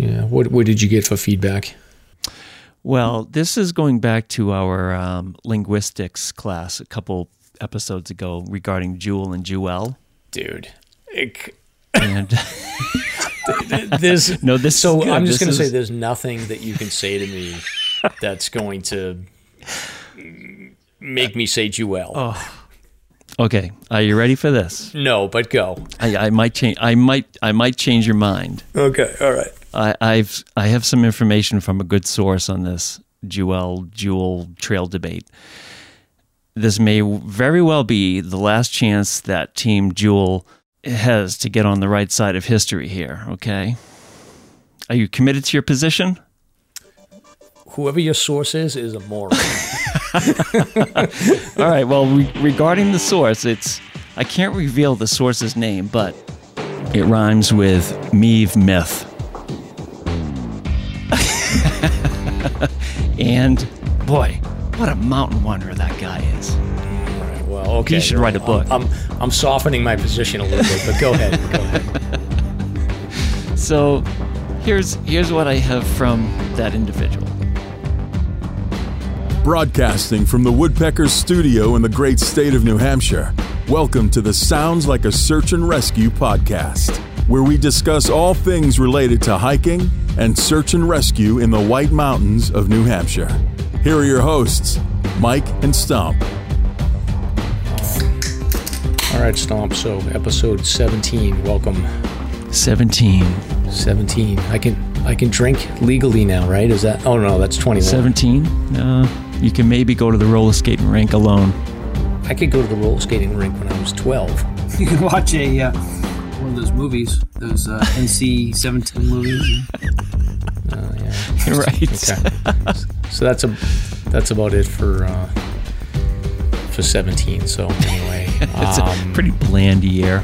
Yeah. What what did you get for feedback? Well, this is going back to our um, linguistics class a couple episodes ago regarding Jewel and Jewel. Dude. It, And there's no, this. so. I'm just going to say there's nothing that you can say to me that's going to make me say Jewel. Oh. Okay, are you ready for this? No, but go. I, I might change. I might. I might change your mind. Okay. All right. I, I've. I have some information from a good source on this Jewel Jewel Trail debate. This may very well be the last chance that Team Jewel has to get on the right side of history here. Okay. Are you committed to your position? Whoever your source is is a moron. All right. Well, re- regarding the source, it's I can't reveal the source's name, but it rhymes with Meave Myth. and boy, what a mountain wanderer that guy is. well, okay. You should write a book. I'm, I'm softening my position a little bit, but go ahead. Go ahead. So, here's here's what I have from that individual. Broadcasting from the Woodpeckers studio in the great state of New Hampshire. Welcome to the Sounds Like a Search and Rescue podcast, where we discuss all things related to hiking and search and rescue in the White Mountains of New Hampshire. Here are your hosts, Mike and Stomp. All right, Stomp. So, episode 17. Welcome. 17. 17. I can I can drink legally now, right? Is that? Oh no, that's 21. 17. Uh, you can maybe go to the roller skating rink alone. I could go to the roller skating rink when I was 12. You can watch a uh, one of those movies, those uh, NC-17 movies. Oh yeah. right. Okay. so that's a that's about it for uh, for 17. So anyway, It's a um, pretty bland year.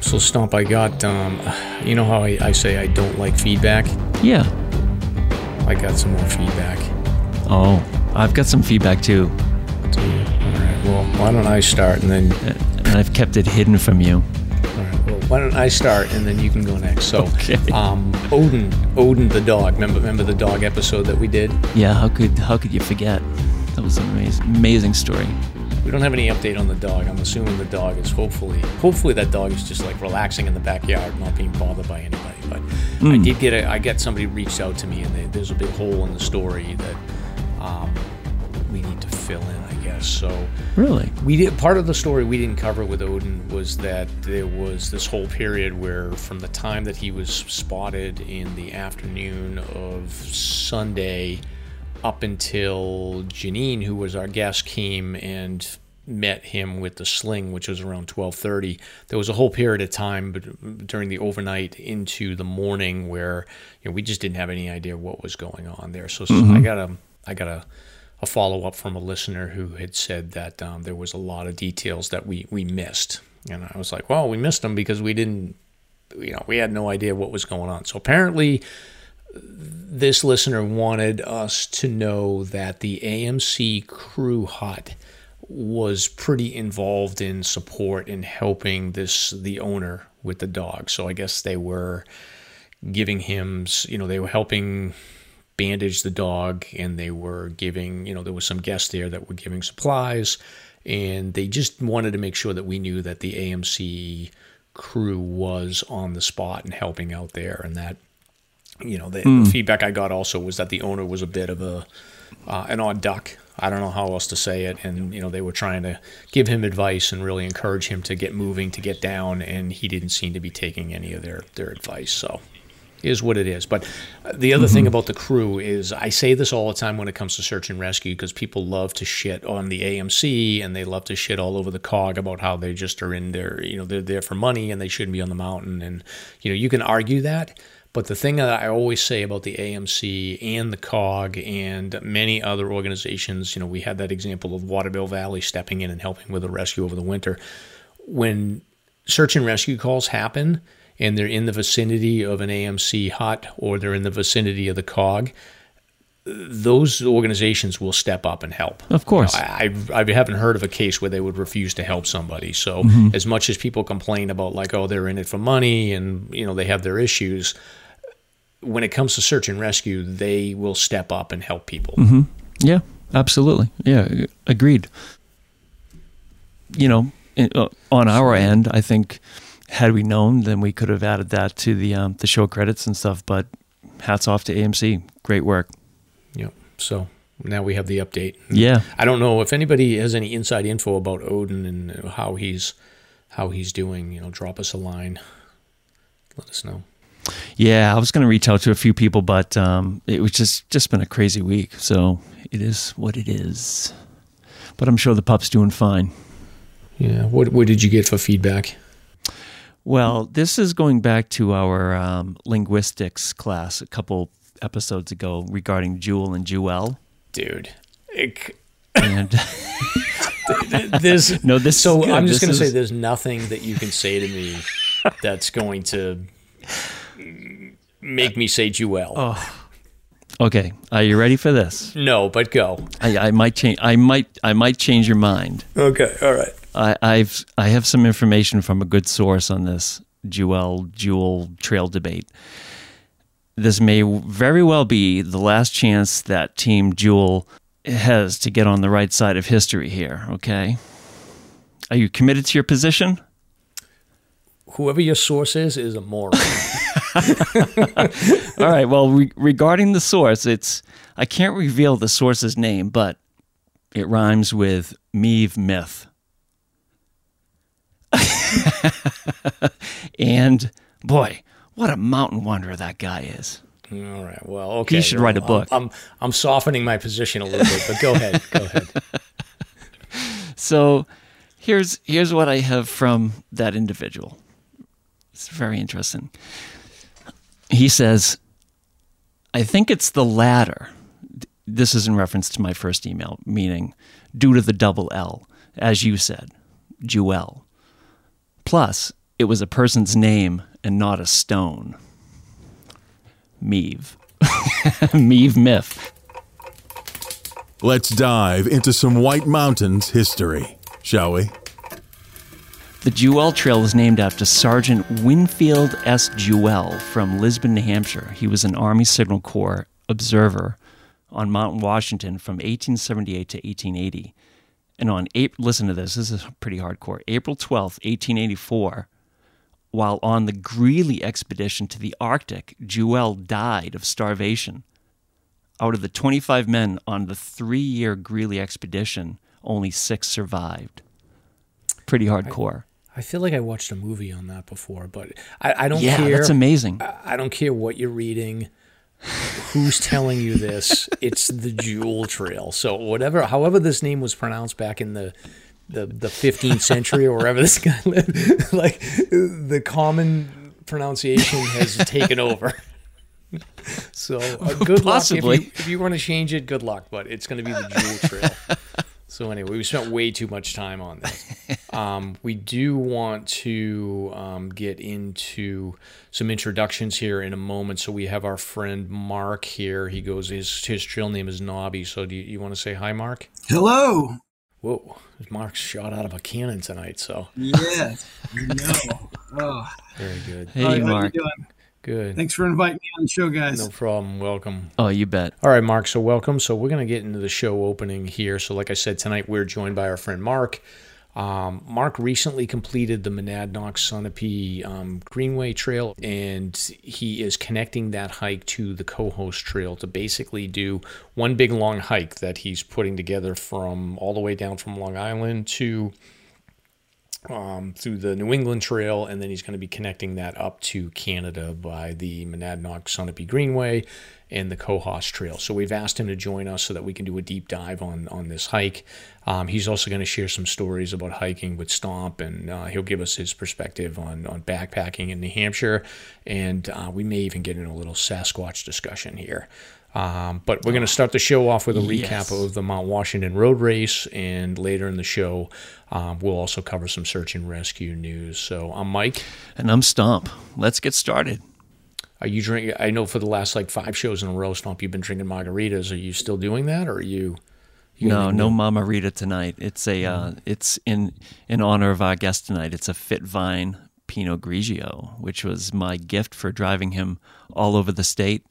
so Stomp, I got um, you know how I, I say I don't like feedback. Yeah. I got some more feedback. Oh, I've got some feedback too? All right. Well, why don't I start and then and I've kept it hidden from you. All right, well, why don't I start and then you can go next? So, Okay. um, Odin, Odin the dog. Remember, remember the dog episode that we did? Yeah, how could how could you forget? That was an amazing amazing story. We don't have any update on the dog. I'm assuming the dog is hopefully, hopefully that dog is just like relaxing in the backyard, not being bothered by anybody. But I Hmm. did get a, I get somebody reached out to me, and they, there's a big hole in the story that um, we need to fill in, I So. Really? We did part of the story we didn't cover with Odin was that there was this whole period where, from the time that he was spotted in the afternoon of Sunday, up until Janine, who was our guest, came and met him with the sling, which was around twelve thirty. There was a whole period of time during the overnight into the morning where you know we just didn't have any idea what was going on there. So mm-hmm. I got a I got a follow up from a listener who had said that um, there was a lot of details that we we missed, and I was like, well, we missed them because we didn't, you know, we had no idea what was going on. So apparently, this listener wanted us to know that the AMC crew hut was pretty involved in support in helping this the owner with the dog. So I guess they were giving him, you know, they were helping bandage the dog and they were giving, you know, there was some guests there that were giving supplies and they just wanted to make sure that we knew that the AMC crew was on the spot and helping out there and that you know the, the feedback I got also was that the owner was a bit of a uh, an odd duck. I don't know how else to say it, and you know they were trying to give him advice and really encourage him to get moving, to get down, and he didn't seem to be taking any of their their advice. So is what it is. But the other thing mm-hmm. about the crew is I say this all the time when it comes to search and rescue because people love to shit on the AMC and they love to shit all over the cog about how they just are in there, you know, they're there for money and they shouldn't be on the mountain. And, you know, you can argue that. But the thing that I always say about the AMC and the COG and many other organizations, you know, we had that example of Waterville Valley stepping in and helping with a rescue over the winter. When search and rescue calls happen and they're in the vicinity of an AMC hut or they're in the vicinity of the COG, those organizations will step up and help. Of course. You know, I, I haven't heard of a case where they would refuse to help somebody. So Mm-hmm. as much as people complain about like, oh, they're in it for money and you know they have their issues, when it comes to search and rescue, they will step up and help people. Yeah, absolutely. Yeah, agreed. You know, uh, on our end, I think had we known, then we could have added that to the um, the show credits and stuff. But hats off to AMC, great work. Yep. So now we have the update. Yeah, I don't know if anybody has any inside info about Odin and how he's how he's doing. You know, drop us a line. Let us know. yeah. I was going to reach out to a few people, but um, it was just just been a crazy week. So it is what it is. But I'm sure the pup's doing fine. Yeah. What what did you get for feedback? Well, this is going back to our um, linguistics class a couple episodes ago regarding Jewel and Jewel. Dude. It, And there's No, this so. I'm just going to say there's nothing that you can say to me that's going to make me say Jewel. Oh. okay, are you ready for this? No, but go. I, I might change. I might. I might change your mind. Okay, all right. I, I've. I have some information from a good source on this Jewel Jewel Trail debate. This may very well be the last chance that Team Jewel has to get on the right side of history here. Okay. Are you committed to your position? Whoever your source is is a moron. All right. Well, re- regarding the source, it's I can't reveal the source's name, but it rhymes with Meave Myth. and boy, what a mountain wanderer that guy is. all right. Well, okay. He should write a book. I'm, I'm I'm softening my position a little bit, but go ahead. Go ahead. So here's here's what I have from that individual. It's very interesting. He says, I think it's the latter. This is in reference to my first email, meaning due to the double L, as you said, Jewel. Plus, it was a person's name and not a stone. Meave. Meave myth. Let's dive into some White Mountains history, shall we? The Jewel Trail is named after Sergeant Winfield S. Jewell from Lisbon, New Hampshire. He was an Army Signal Corps observer on Mount Washington from 1878 to 1880. And on April, listen to this, this is pretty hardcore. April 12th, 1884, while on the Greely expedition to the Arctic, Jewell died of starvation. Out of the 25 men on the three year Greely expedition, only six survived. Pretty hardcore. I feel like I watched a movie on that before, but I, I don't care. Yeah, care. that's amazing. I don't care what you're reading, who's telling you this. It's the Jewel Trail. So whatever, however this name was pronounced back in the the, the 15th century or wherever this guy lived, like the common pronunciation has taken over. So uh, good Possibly. luck if you, if you want to change it. Good luck, but it's going to be the Jewel Trail. So anyway, we spent way too much time on this. Um, we do want to um, get into some introductions here in a moment. So we have our friend Mark here. He goes his his trail name is Nobby. So do you, you want to say hi, Mark? Hello. Whoa, Mark's shot out of a cannon tonight. So Yes. I know. Oh, very good, Hey, how you Mark. Doing? good. Thanks for inviting me on the show, guys. No problem. Welcome. Oh, you bet. All right, Mark. So welcome. So we're going to get into the show opening here. So like I said tonight, we're joined by our friend Mark. Um, Mark recently completed the Monadnock Sunapee um, Greenway Trail, and he is connecting that hike to the Cohos Trail to basically do one big long hike that he's putting together from all the way down from Long Island to um, through the New England Trail, and then he's going to be connecting that up to Canada by the Monadnock Sunapee Greenway and the Cohos Trail. So we've asked him to join us so that we can do a deep dive on on this hike. Um, he's also going to share some stories about hiking with Stomp, and uh, he'll give us his perspective on on backpacking in New Hampshire, and uh, we may even get in a little Sasquatch discussion here. Um, but we're going to start the show off with a recap Yes. of the Mount Washington Road Race, and later in the show, um, we'll also cover some search and rescue news. So I'm Mike. And I'm Stomp. Let's get started. Are you drink? I know for the last like five shows in a row, Stomp, you've been drinking margaritas. Are you still doing that, or are you? you No, no Mama Rita tonight. It's a uh, it's in in honor of our guest tonight. It's a Fit Vine Pinot Grigio, which was my gift for driving him all over the state.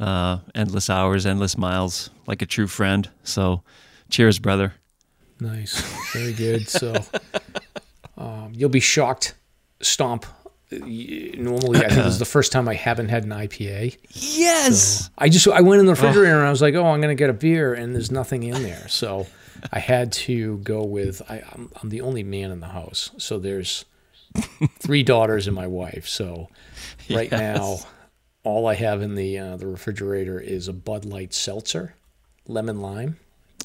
Uh, endless hours, endless miles, like a true friend. So, cheers, brother. Nice, very good. So, um, you'll be shocked, Stomp. Normally, I think this is the first time I haven't had an IPA. Yes. I just I went in the refrigerator and I was like, oh, I'm gonna get a beer, and there's nothing in there. So I had to go with I, I'm, I'm the only man in the house, so there's three daughters and my wife. So right now, all I have in the uh, the refrigerator is a Bud Light seltzer, lemon lime.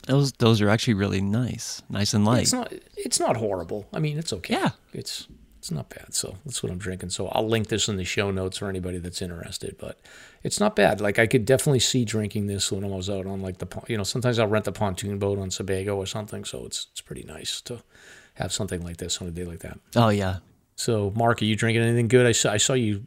Those those are actually really nice, nice and light. It's not it's not horrible. I mean, it's okay. Yeah. it's it's not bad. So that's what I'm drinking. So I'll link this in the show notes for anybody that's interested. But it's not bad. Like I could definitely see drinking this when I was out on like the you know sometimes I'll rent the pontoon boat on Sebago or something. So it's it's pretty nice to have something like this on a day like that. oh yeah, So Mark, are you drinking anything good? I saw I saw you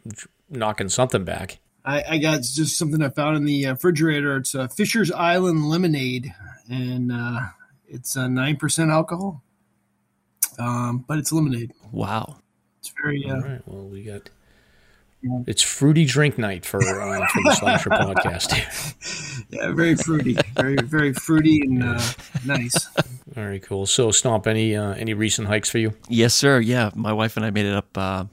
knocking something back. I, I got just something I found in the uh, refrigerator. It's a Fisher's Island lemonade, and uh, it's a nine percent alcohol. Um, but it's lemonade. wow. It's very uh, All right. Well, we got. It's fruity drink night for uh, for the Slasher podcast. yeah, very fruity, very very fruity and uh, nice. Very cool. So Stomp, any uh, any recent hikes for you? Yes, sir. Yeah, my wife and I made it up uh,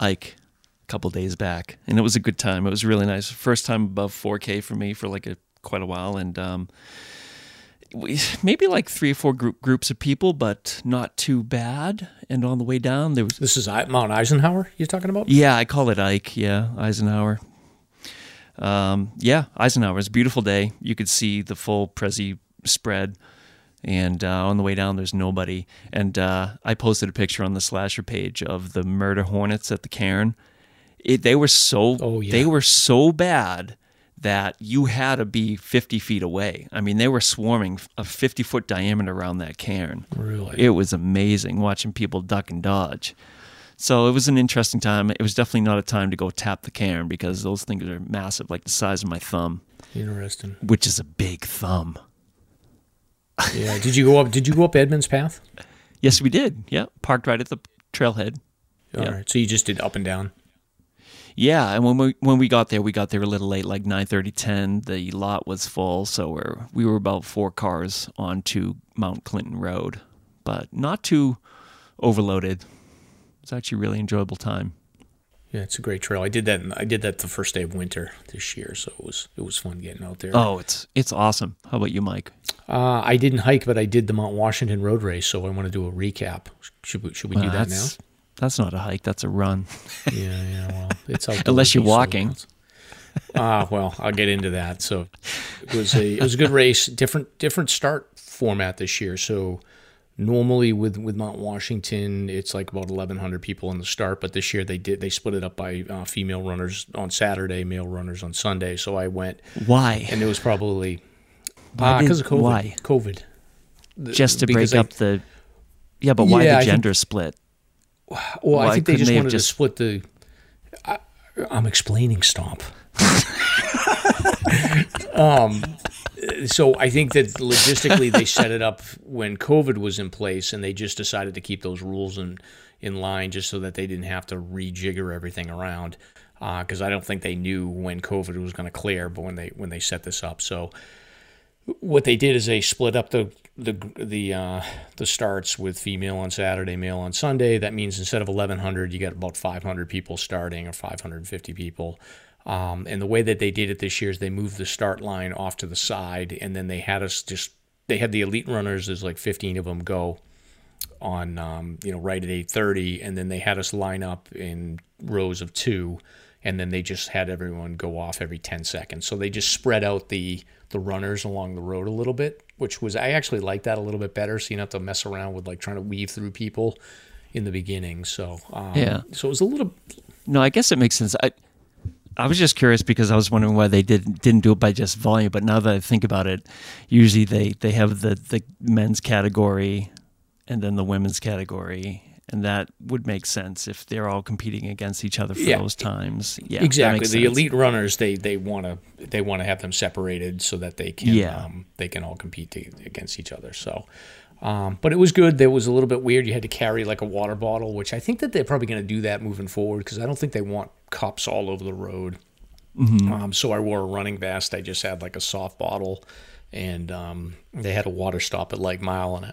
Ike a couple days back, and it was a good time. It was really nice. First time above 4K for me for like a quite a while, and um, we maybe like three or four group, groups of people, but not too bad. And on the way down, there was This is I- Mount Eisenhower you're talking about? yeah, I call it Ike. Yeah, Eisenhower. Um, yeah, Eisenhower. It's a beautiful day. You could see the full Prezi spread. And uh, on the way down, there's nobody. And uh, I posted a picture on the slasher page of the murder hornets at the cairn. It, they were so Oh, yeah. they were so bad that you had to be 50 feet away. I mean, they were swarming a 50 foot diameter around that cairn. Really? It was amazing watching people duck and dodge. So it was an interesting time. It was definitely not a time to go tap the cairn because those things are massive, like the size of my thumb, Interesting. which is a big thumb. Yeah. Did you go up? Did you go up Edmands Path? Yes, we did. Yeah, parked right at the trailhead. All Yeah. right. So you just did up and down. Yeah, and when we when we got there, we got there a little late, like 9:30, 10. The lot was full, so we're we were about four cars onto Mount Clinton Road, but not too overloaded. It's actually a really enjoyable time. Yeah, it's a great trail. I did that. I did that the first day of winter this year, so it was it was fun getting out there. Oh, it's it's awesome. How about you, Mike? Uh, I didn't hike, but I did the Mount Washington Road Race, so I want to do a recap. Should we should we do that now? That's, not a hike. That's a run. Yeah, yeah. Well, it's Unless you're walking. Ah, well, I'll get into that. So it was a it was a good race. Different different start format this year. So normally with with Mount Washington, it's like about eleven hundred people in the start, but this year they did they split it up by uh, female runners on Saturday, male runners on Sunday. So I went, Why? and it was probably because did- of COVID. why? COVID. Just to because break I- up the. Yeah, but why Yeah, the think- gender split? Well, Why I think they just they wanted just- to split the. I, I'm explaining stomp. um, so I think that logistically they set it up when COVID was in place, and they just decided to keep those rules in in line just so that they didn't have to rejigger everything around. Because I don't think they knew when COVID was going to clear, but when they when they set this up, so what they did is they split up the the the uh, the starts with female on Saturday, male on Sunday. That means instead of 1,100, you got about 500 people starting or 550 people. Um, and the way that they did it this year is they moved the start line off to the side, and then they had us just they had the elite runners. There's like 15 of them go on um, you know right at 8:30, and then they had us line up in rows of two, and then they just had everyone go off every 10 seconds. So they just spread out the the runners along the road a little bit, which was I actually like that a little bit better, so you don't have to mess around with like trying to weave through people in the beginning. So um, Yeah. so it was a little No, I guess it makes sense. I I was just curious because I was wondering why they did didn't do it by just volume. But now that I think about it, usually they they have the the men's category, and then the women's category, and that would make sense if they're all competing against each other for Yeah. those times. Yeah, exactly. The elite runners they they want to they want to have them separated so that they can Yeah. um, they can all compete to, against each other. So. Um, but it was good. There was a little bit weird. You had to carry like a water bottle, which I think that they're probably going to do that moving forward because I don't think they want cups all over the road. Um, so I wore a running vest. I just had like a soft bottle, and um, they had a water stop at like mile and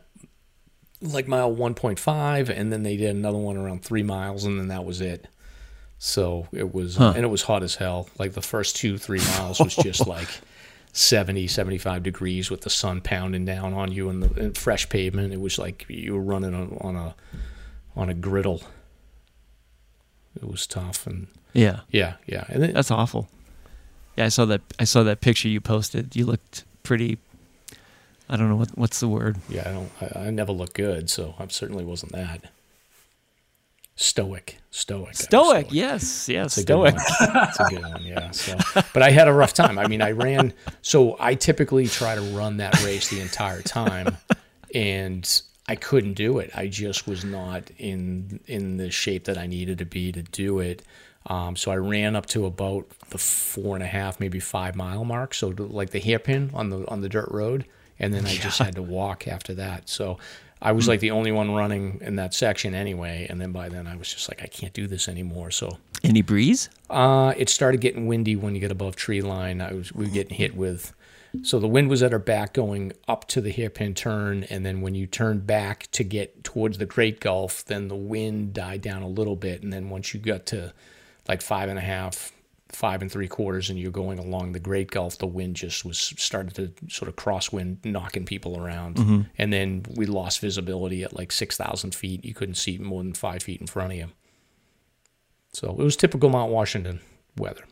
like mile 1.5, and then they did another one around three miles, and then that was it. So it was, and it was hot as hell. Like the first two, three miles was just like 70, 75 degrees with the sun pounding down on you and the and fresh pavement. It was like you were running on, on a on a griddle. It was tough, and yeah, yeah, yeah. And it, that's awful. Yeah, I saw that. I saw that picture you posted. You looked pretty. I don't know what what's the word. Yeah, I don't. I, I never look good, so I certainly wasn't that. Stoic, stoic, was Stoic. Yes, yes, That's stoic. That's a good one. Yeah. So, but I had a rough time. I mean, I ran. So I typically try to run that race the entire time, and I couldn't do it. I just was not in in the shape that I needed to be to do it. Um, so I ran up to about the four and a half, maybe five mile mark. So like the hairpin on the on the dirt road, and then I just had to walk after that. So I was like the only one running in that section anyway. And then by then I was just like, I can't do this anymore. So Any breeze? uh, it started getting windy when you get above tree line. I was we were getting hit with, so the wind was at our back going up to the hairpin turn, and then when you turn back to get towards the Great Gulf, then the wind died down a little bit, and then once you got to like five and a half, five and three quarters, and you're going along the Great Gulf, the wind just was started to sort of crosswind, knocking people around, mm-hmm. and then we lost visibility at like six thousand feet. You couldn't see more than five feet in front of you. So it was typical Mount Washington weather.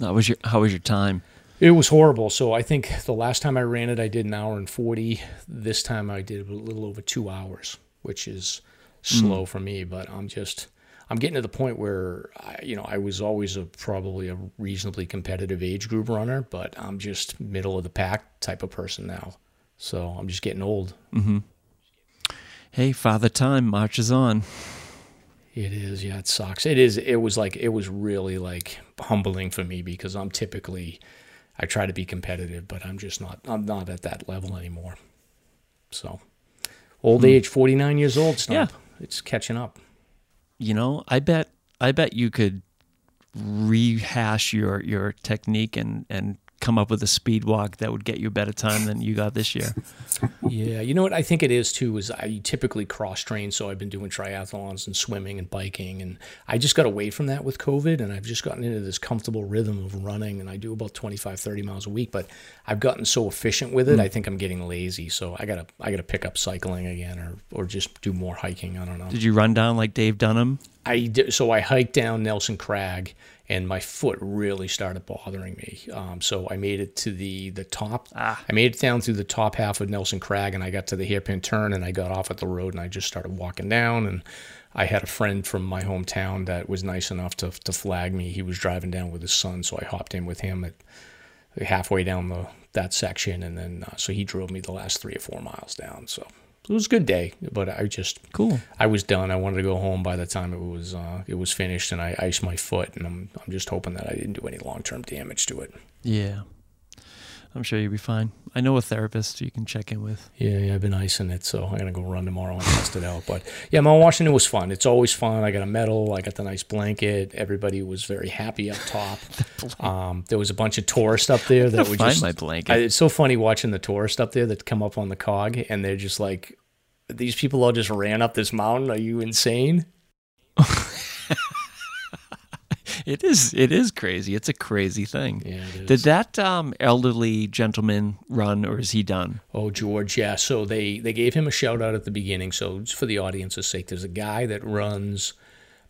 How was your How was your time? It was horrible. So I think the last time I ran it, I did an hour and 40. This time I did a little over two hours, which is mm. slow for me, but I'm just, I'm getting to the point where, I, you know, I was always a probably a reasonably competitive age group runner, but I'm just middle of the pack type of person now. So I'm just getting old. Mm-hmm. Hey, Father Time marches on. It is, yeah, it sucks. It is. It was like it was really like humbling for me because I'm typically, I try to be competitive, but I'm just not. I'm not at that level anymore. So, old hmm. age, 49 years old. Stump. it's catching up. You know, I bet I bet you could rehash your your technique and and come up with a speed walk that would get you a better time than you got this year. Yeah, you know what I think it is too is I typically cross train, so I've been doing triathlons and swimming and biking, and I just got away from that with COVID, and I've just gotten into this comfortable rhythm of running, and I do about 25, 30 miles a week, but I've gotten so efficient with it, hmm. I think I'm getting lazy, so I gotta I gotta pick up cycling again, or or just do more hiking. I don't know. Did you run down like Dave Dunham? I did, so I hiked down Nelson Crag, and my foot really started bothering me. Um, so I made it to the the top. I made it down through the top half of Nelson Crag, and I got to the hairpin turn, and I got off at the road, and I just started walking down. And I had a friend from my hometown that was nice enough to to flag me. He was driving down with his son, so I hopped in with him at halfway down the that section, and then uh, so he drove me the last three or four miles down. So it was a good day, but I just Cool. I was done. I wanted to go home by the time it was uh, it was finished, and I iced my foot, and I'm I'm just hoping that I didn't do any long term damage to it. Yeah. I'm sure you'll be fine. I know a therapist you can check in with. Yeah, yeah, I've been icing it, so I'm gonna go run tomorrow and test it out. But yeah, Mount Washington was fun. It's always fun. I got a medal. I got the nice blanket. Everybody was very happy up top. um, there was a bunch of tourists up there that were Find just. my blanket. I, it's so funny watching the tourists up there that come up on the cog, and they're just like, "These people all just ran up this mountain. Are you insane?" It is it is crazy. It's a crazy thing. Yeah. Did that um, elderly gentleman run or is he done? Oh, George, yeah. So they they gave him a shout out at the beginning. So for the audience's sake, there's a guy that runs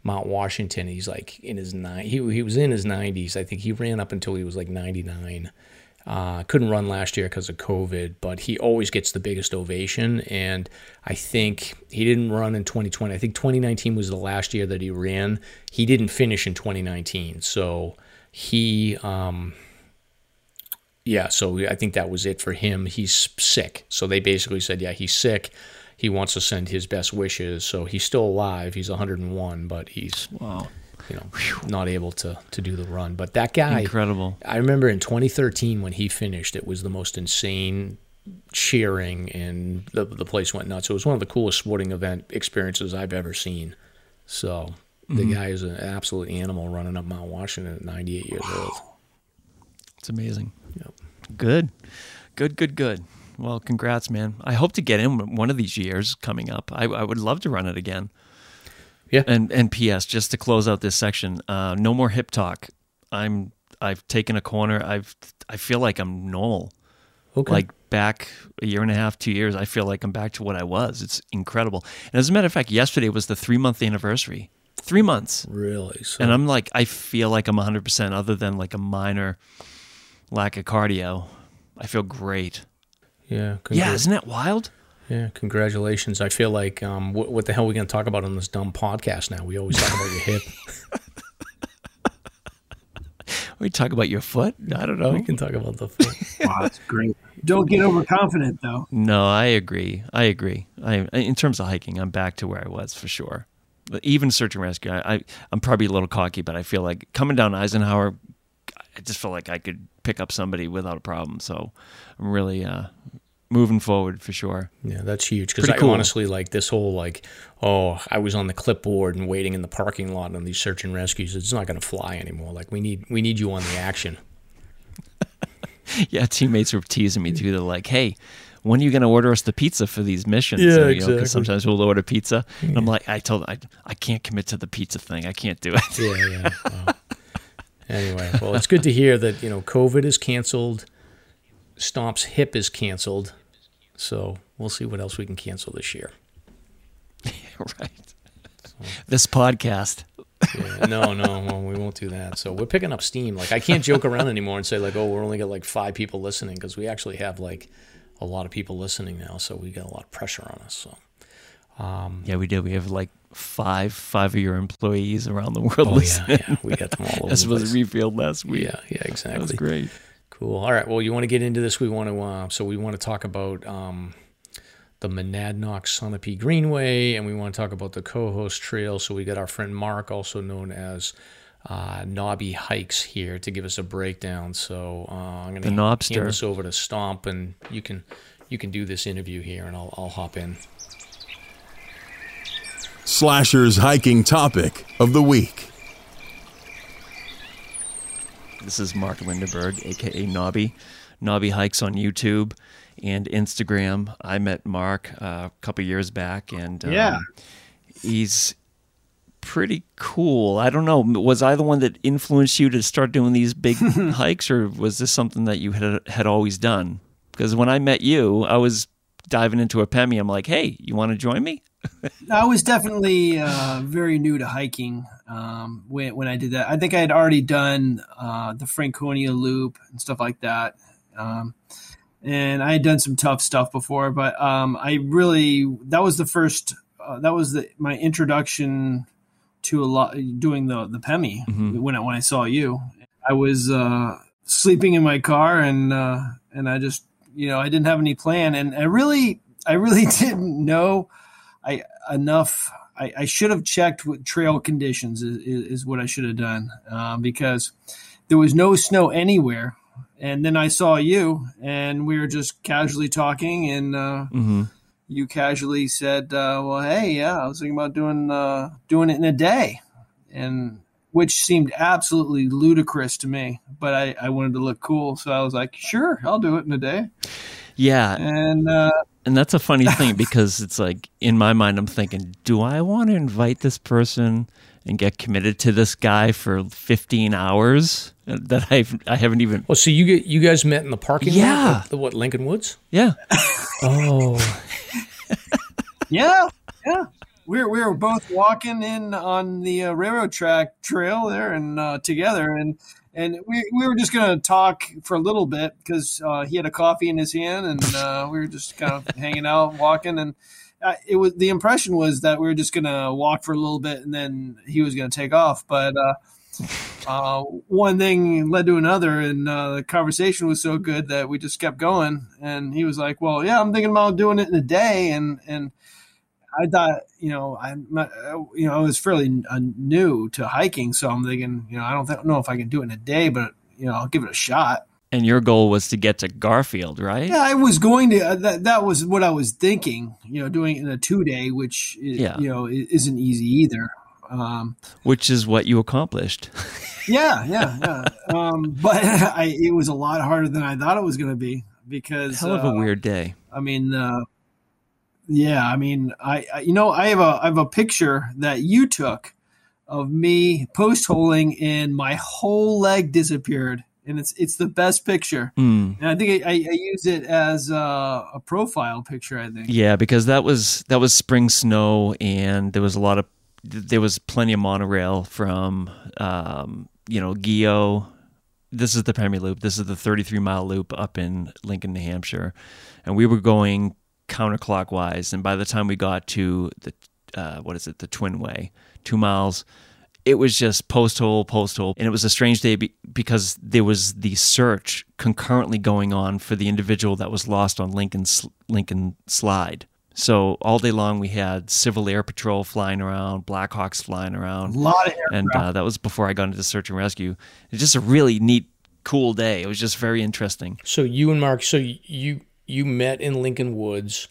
Mount Washington. He's like in his nine. He he was in his 90s. I think he ran up until he was like 99. Uh, couldn't run last year because of COVID, but he always gets the biggest ovation. And I think he didn't run in 2020. I think 2019 was the last year that he ran. He didn't finish in 2019. So he, um, yeah, so I think that was it for him. He's sick. So they basically said, yeah, he's sick. he wants to send his best wishes. So he's still alive. He's 101, but he's Wow. You know not able to to do the run. But that guy, Incredible. I remember in 2013 when he finished, it was the most insane cheering and the the place went nuts. It was one of the coolest sporting event experiences I've ever seen. So the Mm-hmm. guy is an absolute animal running up Mount Washington at 98 years old. It's amazing. Yep. Good. Good, good, good. Well, congrats, man. I hope to get in one of these years coming up. I, I would love to run it again. Yeah. And and P.S. Just to close out this section, uh, no more hip talk. I'm I've taken a corner. I've I feel like I'm normal. Okay. Like back a year and a half, two years, I feel like I'm back to what I was. It's incredible. And as a matter of fact, yesterday was the three month anniversary. Three months. really? So, And I'm like, I feel like I'm 100%, other than like a minor lack of cardio. I feel great. yeah. Yeah, isn't that wild? Yeah, congratulations. I feel like um, what, what the hell are we going to talk about on this dumb podcast now? We always talk about your hip. We talk about your foot? I don't know. We can talk about the foot. Wow, that's great. Don't get overconfident though. No, I agree. I agree. I in terms of hiking, I'm back to where I was for sure. But even search and rescue, I, I I'm probably a little cocky, but I feel like coming down Eisenhower, I just feel like I could pick up somebody without a problem. So I'm really uh, moving forward for sure. Yeah, that's huge. Because I cool. honestly like this whole like, oh, I was on the clipboard and waiting in the parking lot on these search and rescues. It's not going to fly anymore. Like we need we need you on the action. Yeah, teammates were teasing me too. They're like, "Hey, when are you going to order us the pizza for these missions?" Yeah, know, oh, exactly. sometimes we'll order pizza, and I'm like, I told I, I can't commit to the pizza thing. I can't do it. Yeah, yeah. Wow. anyway, well, it's good to hear that you know COVID is canceled. Stomp's hip is canceled. So we'll see what else we can cancel this year. right. This podcast. Yeah, no, no, well, we won't do that. So we're picking up steam. Like I can't joke around anymore and say like, oh, we're only got like five people listening because we actually have like a lot of people listening now. So we got a lot of pressure on us. So Um, Yeah, we did. We have like five five of your employees around the world oh yeah, listening. yeah, we got them all over This the was revealed last week. Yeah, yeah, exactly. that was great. Cool. All right. Well, you want to get into this? We want to. Uh, so we want to talk about um, the Monadnock Sunapee Greenway, and we want to talk about the Cohos Trail. So we got our friend Mark, also known as uh, Nobby Hikes, here to give us a breakdown. So uh, I'm going The to Knobster. hand this over to Stomp, and you can you can do this interview here, and I'll I'll hop in. Slasher's hiking topic of the week. This is Mark Lindenberg, aka Nobby. Nobby hikes on YouTube and Instagram. I met Mark uh, a couple years back, and um, Yeah. he's pretty cool. I don't know. Was I the one that influenced you to start doing these big hikes, or was this something that you had had always done? Because when I met you, I was diving into a Pemi. I'm like, hey, you want to join me? I was definitely uh, very new to hiking um, when when I did that. I think I had already done uh, the Franconia Loop and stuff like that, um, and I had done some tough stuff before. But um, I really that was the first uh, that was the, my introduction to a lot doing the the Pemi when I, when I saw you. I was uh, sleeping in my car and uh, and I just you know I didn't have any plan and I really I really didn't know I enough. I, I should have checked with trail conditions is, is, what I should have done uh, because there was no snow anywhere. And then I saw you, and we were just casually talking, and uh, Mm-hmm. you casually said, uh, "Well, hey, yeah, I was thinking about doing uh, doing it in a day," and which seemed absolutely ludicrous to me. But I, I wanted to look cool, so I was like, "Sure, I'll do it in a day." Yeah, And uh, And that's a funny thing because it's like in my mind, I'm thinking, do I want to invite this person and get committed to this guy for 15 hours uh, that I've I haven't even? Well, so you get you guys met in the parking Yeah. lot of the what Lincoln Woods? Yeah, Oh, Yeah, yeah. We were, we were both walking in on the uh, railroad track trail there and uh, together, and and we, we were just gonna talk for a little bit because uh, he had a coffee in his hand, and uh, we were just kind of hanging out, walking, and uh, it was the impression was that we were just gonna walk for a little bit, and then he was gonna take off, but. Uh, one thing led to another, and the conversation was so good that we just kept going. And he was like, "Well, yeah, I'm thinking about doing it in a day," and and I thought, you know, I'm not, you know, I was fairly uh, new to hiking, so I'm thinking, you know, I don't th- know if I can do it in a day, but you know, I'll give it a shot. And your goal was to get to Garfield, right? Yeah, I was going to. Uh, that that was what I was thinking. You know, doing it in a two day, which yeah. you know isn't easy either. Um, which is what you accomplished. yeah, yeah, yeah. Um, but I, it was a lot harder than I thought it was going to be because hell of a uh, weird day. I mean, uh, yeah, I mean, I, I, you know I have a I have a picture that you took of me post holing and my whole leg disappeared and it's it's the best picture. Mm. And I think I, I, I use it as a, a, profile picture. I think. Yeah, because that was that was spring snow, and there was a lot of there was plenty of monorail from um, you know Guyot. This is the Pemi Loop. This is the 33 mile loop up in Lincoln, New Hampshire, and we were going counterclockwise. And by the time we got to the uh, what is it, the Twin Way, two miles, it was just post hole, post hole. And it was a strange day be- because there was the search concurrently going on for the individual that was lost on Lincoln's Lincoln Slide. So all day long we had Civil Air Patrol flying around, Blackhawks flying around. A lot of aircraft. And uh, that was before I got into search and rescue. It's just a really neat, cool day. It was just very interesting. So you and Mark, so you you met in Lincoln Woods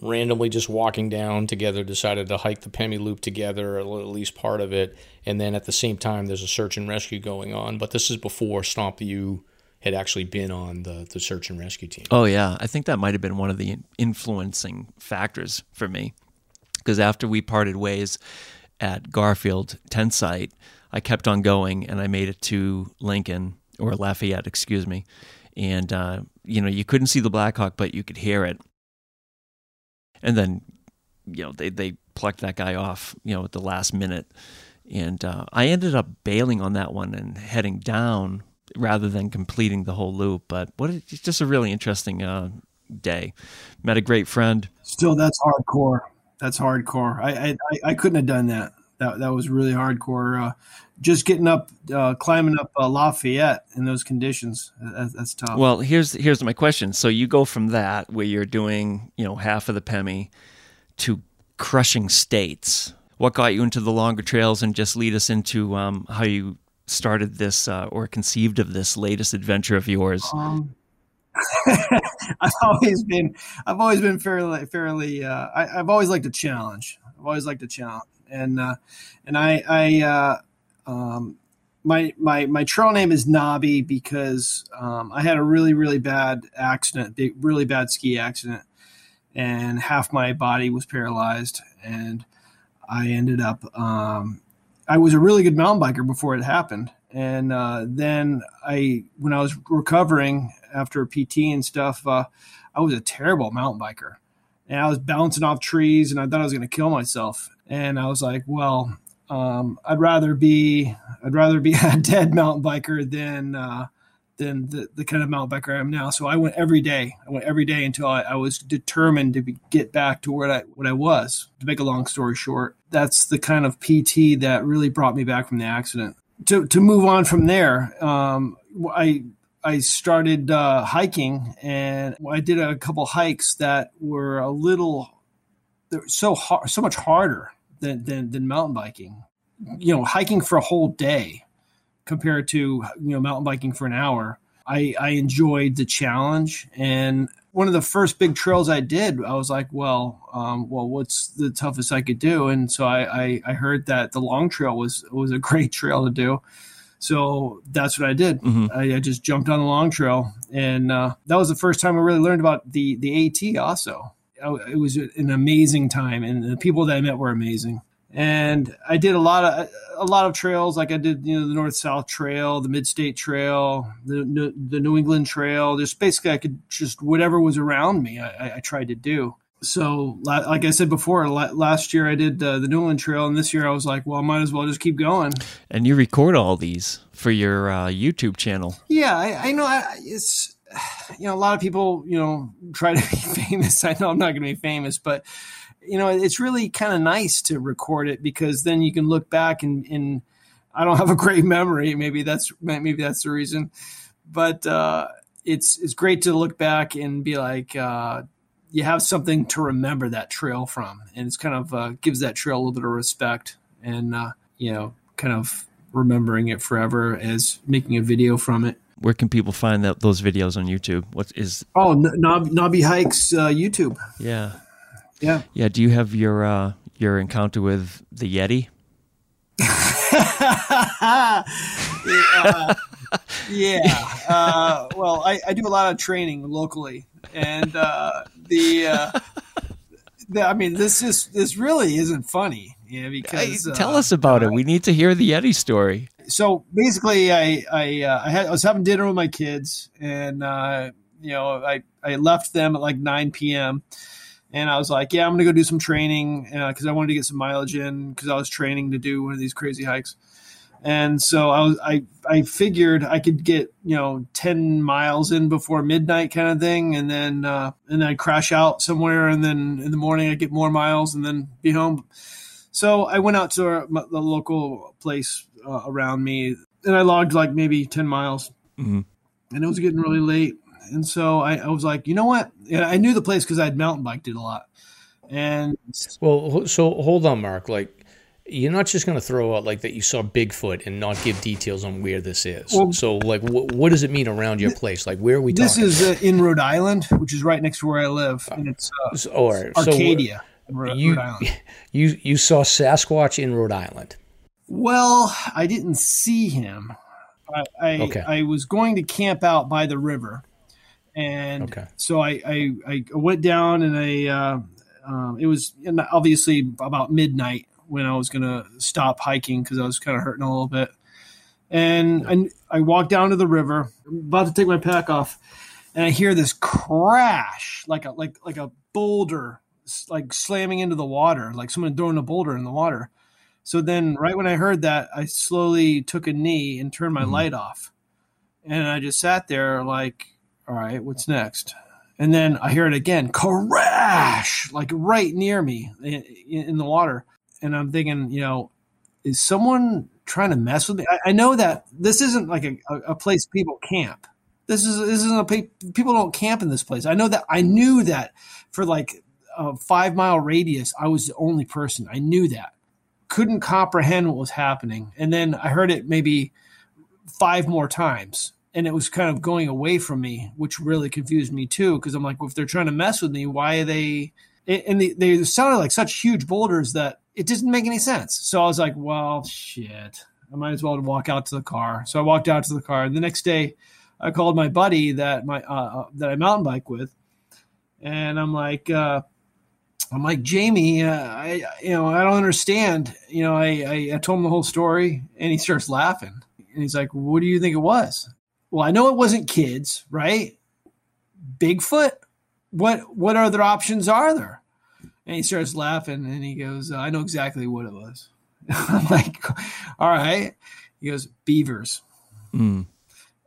randomly just walking down together, decided to hike the Pemi Loop together, at least part of it. And then at the same time, there's a search and rescue going on. But this is before Stomp You had actually been on the, the search and rescue team. Oh, yeah. I think that might have been one of the influencing factors for me. Because after we parted ways at Garfield tent site, I kept on going and I made it to Lincoln or Lafayette, excuse me. And, uh, you know, you couldn't see the Blackhawk, but you could hear it and then you know they they plucked that guy off you know at the last minute, and uh, I ended up bailing on that one and heading down rather than completing the whole loop. But what it's just a really interesting uh, day. Met a great friend. Still, that's hardcore. That's hardcore. I I, I couldn't have done that. That that was really hardcore. Uh, just getting up, uh, climbing up uh, Lafayette in those conditions, that, that's tough. Well, here's here's my question. So you go from that where you're doing, you know, half of the Pemi, to crushing states. What got you into the longer trails, and just lead us into um, how you started this uh, or conceived of this latest adventure of yours. Um, I've always been, I've always been fairly, fairly. Uh, I, have always liked a challenge. I've always liked a challenge, and uh, and I, I uh, um, my my my trail name is Nobby because um, I had a really really bad accident, big, really bad ski accident, and half my body was paralyzed, and I ended up. Um, I was a really good mountain biker before it happened, and uh, then I, when I was recovering after PT and stuff, uh, I was a terrible mountain biker, and I was bouncing off trees, and I thought I was going to kill myself. And I was like, well, um, I'd rather be I'd rather be a dead mountain biker than uh, than the, the kind of mountain biker I am now. So I went every day. I went every day until I, I was determined to be, get back to where I what I was. To make a long story short, that's the kind of PT that really brought me back from the accident. To to move on from there, um, I I started uh, hiking and I did a couple hikes that were a little so hard, so much harder than, than, than mountain biking. You know, hiking for a whole day compared to you know mountain biking for an hour. I, I enjoyed the challenge, and one of the first big trails I did, I was like, well, um, well, what's the toughest I could do? And so I, I, I, heard that the long trail was was a great trail to do. So that's what I did. Mm-hmm. I, I, just jumped on the long trail, and uh, that was the first time I really learned about the the AT. Also, it was an amazing time, and the people that I met were amazing. And I did a lot of a lot of trails, like I did, you know, the North South Trail, the Mid State Trail, the the New England Trail. Just basically, I could just whatever was around me, I, I tried to do. So, like I said before, last year I did uh, the New England Trail, and this year I was like, well, I might as well just keep going. And you record all these for your uh, YouTube channel. Yeah, I, I know. I, it's you know, a lot of people, you know, try to be famous. I know I'm not going to be famous, but you know, it's really kind of nice to record it because then you can look back and, and I don't have a great memory. Maybe that's maybe that's the reason. But uh, it's it's great to look back and be like, uh, you have something to remember that trail from, and it's kind of uh, gives that trail a little bit of respect, and uh, you know, kind of remembering it forever as making a video from it. Where can people find that those videos on YouTube? What is? Oh, Knob, Knobby Hikes uh, YouTube. Yeah, yeah, yeah. Do you have your uh, your encounter with the Yeti? uh, yeah. Uh, well, I, I, do a lot of training locally, and uh, the, uh, the, I mean, this is this really isn't funny. Yeah, because tell us about it. We need to hear the Yeti story. So basically, I I, uh, I had I was having dinner with my kids, and uh, you know, I I left them at like nine p.m. And I was like, yeah, I'm to go do some training because I wanted to get some mileage in because I was training to do one of these crazy hikes and so I was I I figured I could get you know ten miles in before midnight kind of thing, and then uh, and then I'd crash out somewhere, and then in the morning I'd get more miles, and then be home. So I went out to our, the local place uh, around me, and I logged like maybe ten miles, mm-hmm. and it was getting really late, and so I, I was like, you know what? Yeah, I knew the place because I'd mountain biked it a lot, and well, so hold on, Mark, like you're not just going to throw out like that you saw Bigfoot and not give details on where this is. Well, so, like, wh- what does it mean around your place? Like, where are we? Talking? This talking? is uh, in Rhode Island, which is right next to where I live, and it's uh, so. Arcadia. So, Rhode, you, Rhode you you saw Sasquatch in Rhode Island. Well, I didn't see him. I I, okay. I was going to camp out by the river, and okay. so I, I, I went down and I uh, um, it was obviously about midnight when I was going to stop hiking because I was kind of hurting a little bit. And I, I walked down to the river, about to take my pack off, and I hear this crash, like a like like a boulder, like slamming into the water, like someone throwing a boulder in the water. So then, right when I heard that, I slowly took a knee and turned my mm-hmm. light off, and I just sat there like, all right, what's next? And then I hear it again, crash, like right near me in, in the water and I'm thinking, you know, is someone trying to mess with me? I, I know that this isn't like a, a, place people camp. This is this isn't a people don't camp in this place. I know that. I knew that for like a five mile radius, I was the only person. I knew that. Couldn't comprehend what was happening, and then I heard it maybe five more times, and it was kind of going away from me, which really confused me too. Because I'm like, well, if they're trying to mess with me, why are they? And they, they sounded like such huge boulders that it didn't make any sense. So I was like, well, shit. I might as well walk out to the car. So I walked out to the car. And the next day, I called my buddy that my uh, uh, that I mountain bike with, and I'm like, uh, I'm like Jamie, uh, I you know I don't understand. You know, I, I I told him the whole story, and he starts laughing, and he's like, "What do you think it was?" Well, I know it wasn't kids, right? Bigfoot. What what other options are there? And he starts laughing and he goes, I know exactly what it was. I'm like, all right. He goes, beavers. Mm.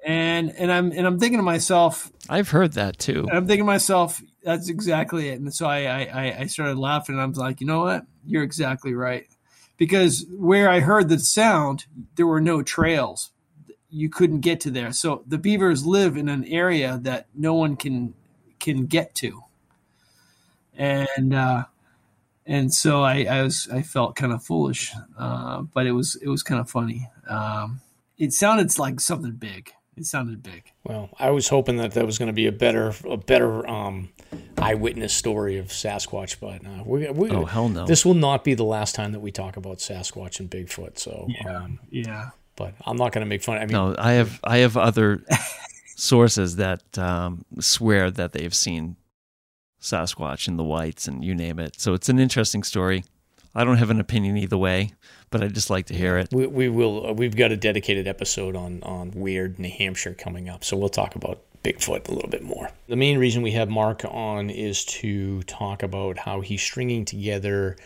And and I'm and I'm thinking to myself, I've heard that too. I'm thinking to myself, that's exactly it. And so I, I I started laughing and I was like, you know what? You're exactly right. Because where I heard the sound, there were no trails. You couldn't get to there. So the beavers live in an area that no one can can get to and uh, and so I, I was I felt kind of foolish, uh, but it was it was kind of funny. Um, it sounded like something big. It sounded big. Well, I was hoping that that was going to be a better a better um, eyewitness story of Sasquatch, but uh, we, we, oh hell no! This will not be the last time that we talk about Sasquatch and Bigfoot. So yeah, um, yeah. But I'm not going to make fun. I mean, no, I have I have other sources that um, swear that they've seen Sasquatch and the whites and you name it. So it's an interesting story. I don't have an opinion either way, but I just like to hear it. We, we will. Uh, we've got a dedicated episode on on weird New Hampshire coming up, so we'll talk about Bigfoot a little bit more. The main reason we have Mark on is to talk about how he's stringing together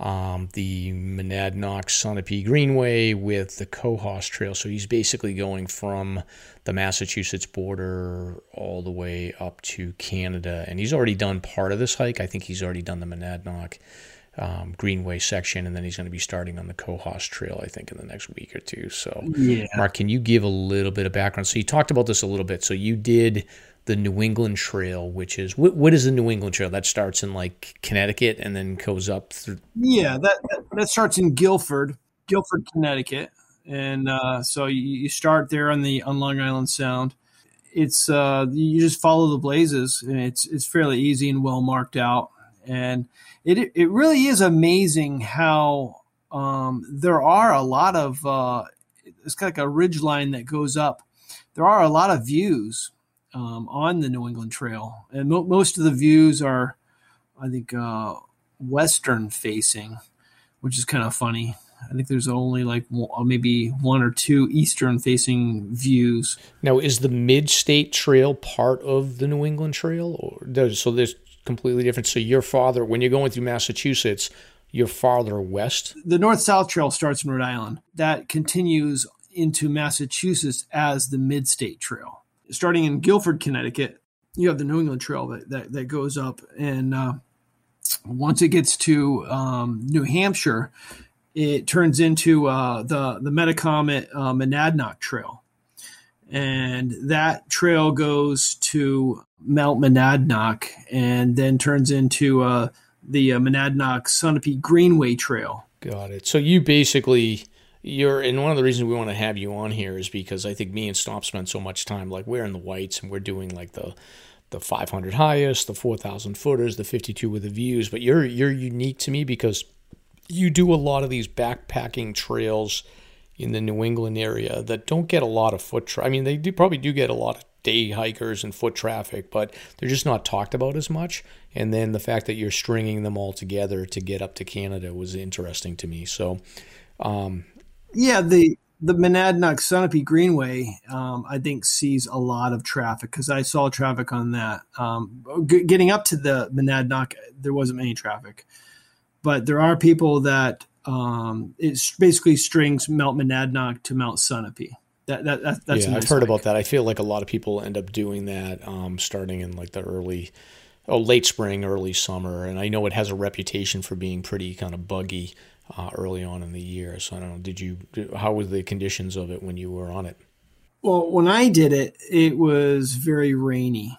um, the Monadnock Sunapee Greenway with the Cohos Trail. So he's basically going from the Massachusetts border all the way up to Canada. And he's already done part of this hike. I think he's already done the Monadnock. Um, Greenway section, and then he's going to be starting on the Cohos Trail, I think, in the next week or two. So, Yeah. Mark, can you give a little bit of background? So, you talked about this a little bit. So, you did the New England Trail, which is what, what is the New England Trail? That starts in like Connecticut and then goes up through. Yeah, that, that that starts in Guilford, Guilford, Connecticut, and uh, so you, you start there on the on Long Island Sound. It's uh, you just follow the blazes, and it's it's fairly easy and well marked out, and it it really is amazing how um, there are a lot of uh, it's kind of like a ridge line that goes up. There are a lot of views um, on the New England Trail, and mo- most of the views are, I think, uh, western facing, which is kind of funny. I think there's only like one, maybe one or two eastern facing views. Now, is the Mid State Trail part of the New England Trail, or so there's completely different? So, your father, when you're going through Massachusetts, you're farther west. The North South Trail starts in Rhode Island. That continues into Massachusetts as the Mid State Trail. Starting in Guilford, Connecticut, you have the New England Trail that, that, that goes up. And uh, once it gets to um, New Hampshire, it turns into uh, the, the Metacomet uh, Monadnock Trail. And that trail goes to Mount Monadnock and then turns into uh, the uh, Monadnock Sunapee Greenway Trail. Got it. So, you basically. You're, and one of the reasons we want to have you on here is because I think me and Stomp spent so much time, like we're in the whites and we're doing like the the 500 highest, the 4,000 footers, the 52 with the views. But you're you're unique to me because you do a lot of these backpacking trails in the New England area that don't get a lot of foot. Tra- I mean, they do probably do get a lot of day hikers and foot traffic, but they're just not talked about as much. And then the fact that you're stringing them all together to get up to Canada was interesting to me. So. Um, yeah, the the Monadnock Sunapee Greenway, um, I think, sees a lot of traffic because I saw traffic on that. Um, g- getting up to the Monadnock, there wasn't any traffic, but there are people that um, it basically strings Mount Monadnock to Mount Sunapee. That, that, that that's yeah, I've heard about that. I feel like a lot of people end up doing that, um, starting in like the early, oh, late spring, early summer, and I know it has a reputation for being pretty kind of buggy uh, early on in the year. So I don't know. Did you? How were the conditions of it when you were on it? Well, when I did it, it was very rainy,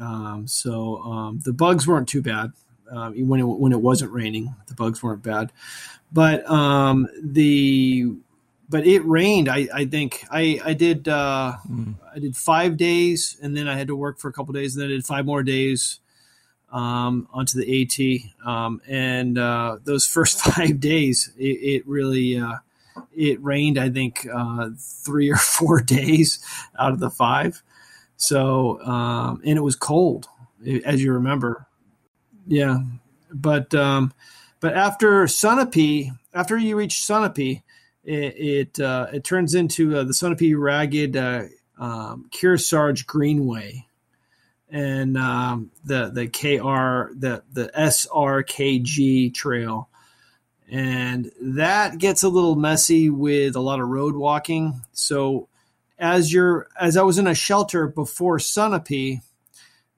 um, so um, the bugs weren't too bad. Um, when it when it wasn't raining, the bugs weren't bad, but um, the but it rained. I, I think I I did uh, mm. I did five days, and then I had to work for a couple days, and then I did five more days um, onto the AT. Um, and uh, those first five days, it, it really uh, it rained. I think uh, three or four days out of the five. So um, and it was cold, as you remember. Yeah, but um, but after Sunapee, after you reach Sunapee, it it, uh, it turns into uh, the Sunapee Ragged uh, um, Kearsarge Greenway and um, the the KR the the SRKG trail, and that gets a little messy with a lot of road walking. So as you're as I was in a shelter before Sunapee,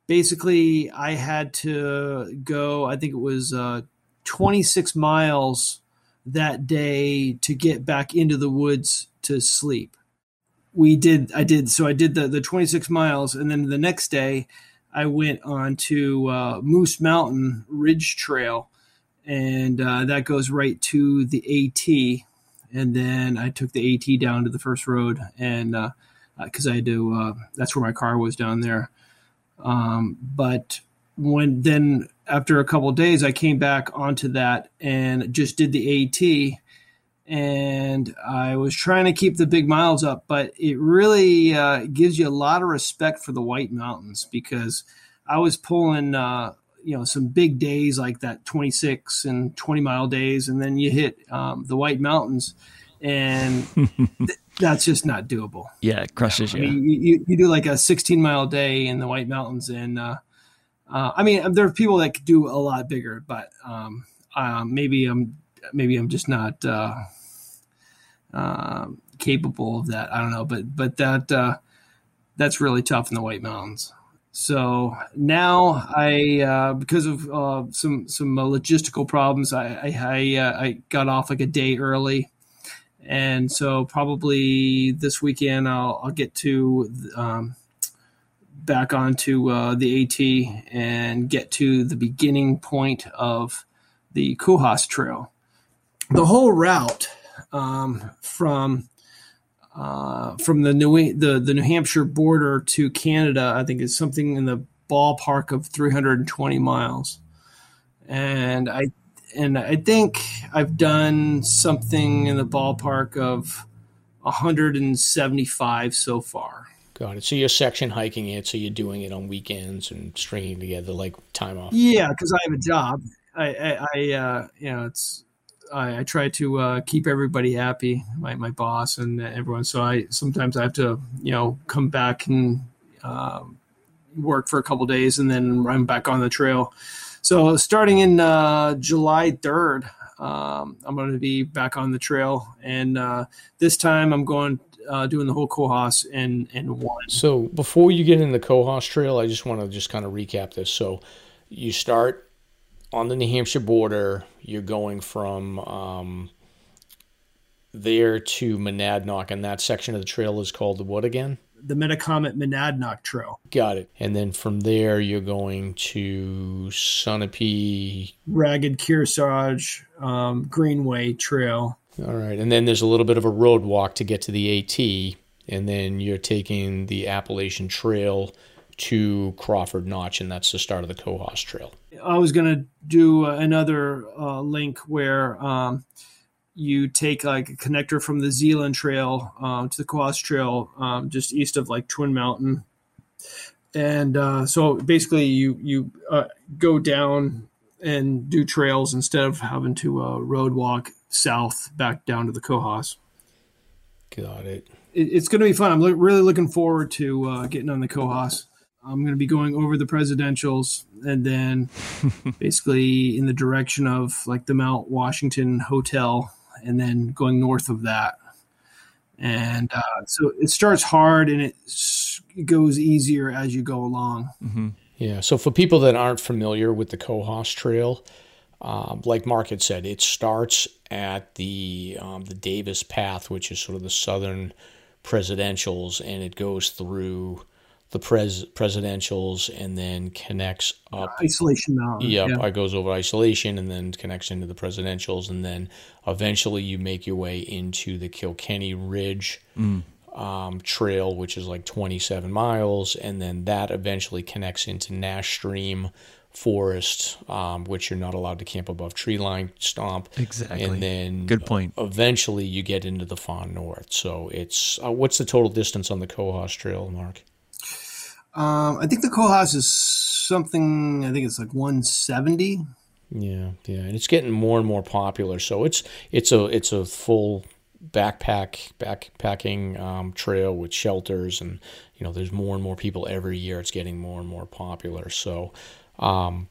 basically I had to go. I think it was uh, 26 miles that day to get back into the woods to sleep. We did i did so i did the, the 26 miles and then the next day i went on to uh, moose mountain ridge trail and uh, that goes right to the at and then i took the at down to the first road and because uh, i had to uh, that's where my car was down there. Um, but when then after a couple days i came back onto that and just did the at and I was trying to keep the big miles up, but it really uh, gives you a lot of respect for the White Mountains because I was pulling, uh, you know, some big days like that 26 and 20 mile days, and then you hit um, the White Mountains, and th- that's just not doable. Yeah, it crushes you. you. I mean, you. You do like a 16 mile day in the White Mountains, and uh, uh, I mean, there are people that could do a lot bigger, but um, maybe I'm maybe I'm just not uh, um, capable of that. I don't know, but but that uh, that's really tough in the White Mountains. So now I, uh, because of uh, some some logistical problems, I I, I, uh, I, got off like a day early, and so probably this weekend I'll I'll get to um, back onto uh, the AT and get to the beginning point of the Cohos Trail. The whole route um, from uh, from the New the the New Hampshire border to Canada, I think is something in the ballpark of 320 miles, and I and I think I've done something in the ballpark of 175 so far. Got it. So you're section hiking it, so you're doing it on weekends and stringing together like time off. Yeah, because I have a job. I, I, I uh, you know, it's I, I try to uh, keep everybody happy, my, my boss and everyone. So I sometimes I have to, you know, come back and uh, work for a couple days and then run back on the trail. So starting in uh, July 3rd, um, I'm going to be back on the trail. And uh, this time I'm going uh, doing the whole Cohos in, in one. So before you get in the Cohos trail, I just want to just kind of recap this. So you start on the New Hampshire border, you're going from um, there to Monadnock, and that section of the trail is called the what again? The Metacomet Monadnock Trail. Got it. And then from there, you're going to Sunapee, Ragged Kearsarge um, Greenway Trail. All right, and then there's a little bit of a road walk to get to the AT, and then you're taking the Appalachian Trail to Crawford Notch, and that's the start of the Cohos Trail. I was going to do another uh, link where um, you take like a connector from the Zealand Trail um, to the Cohos Trail, um, just east of like Twin Mountain, and uh, so basically you you uh, go down and do trails instead of having to uh, road walk south back down to the Cohos. Got it. it it's going to be fun. I'm lo- really looking forward to uh, getting on the Cohos. I'm going to be going over the presidentials and then basically in the direction of like the Mount Washington Hotel and then going north of that. And uh, so it starts hard and it goes easier as you go along. Mm-hmm. Yeah. So for people that aren't familiar with the Cohos Trail, um, like Mark had said, it starts at the um, the Davis Path, which is sort of the southern presidentials, and it goes through the pres presidentials and then connects up isolation mountain yep, yeah it goes over isolation and then connects into the presidentials and then eventually you make your way into the kilkenny ridge mm. um, trail which is like 27 miles and then that eventually connects into nash stream forest um, which you're not allowed to camp above tree line stomp exactly and then good point eventually you get into the far north so it's uh, what's the total distance on the cohos trail mark um, I think the Cohos is something. I think it's like 170. Yeah, yeah, and it's getting more and more popular. So it's it's a it's a full backpack backpacking um, trail with shelters, and you know there's more and more people every year. It's getting more and more popular. So. Um,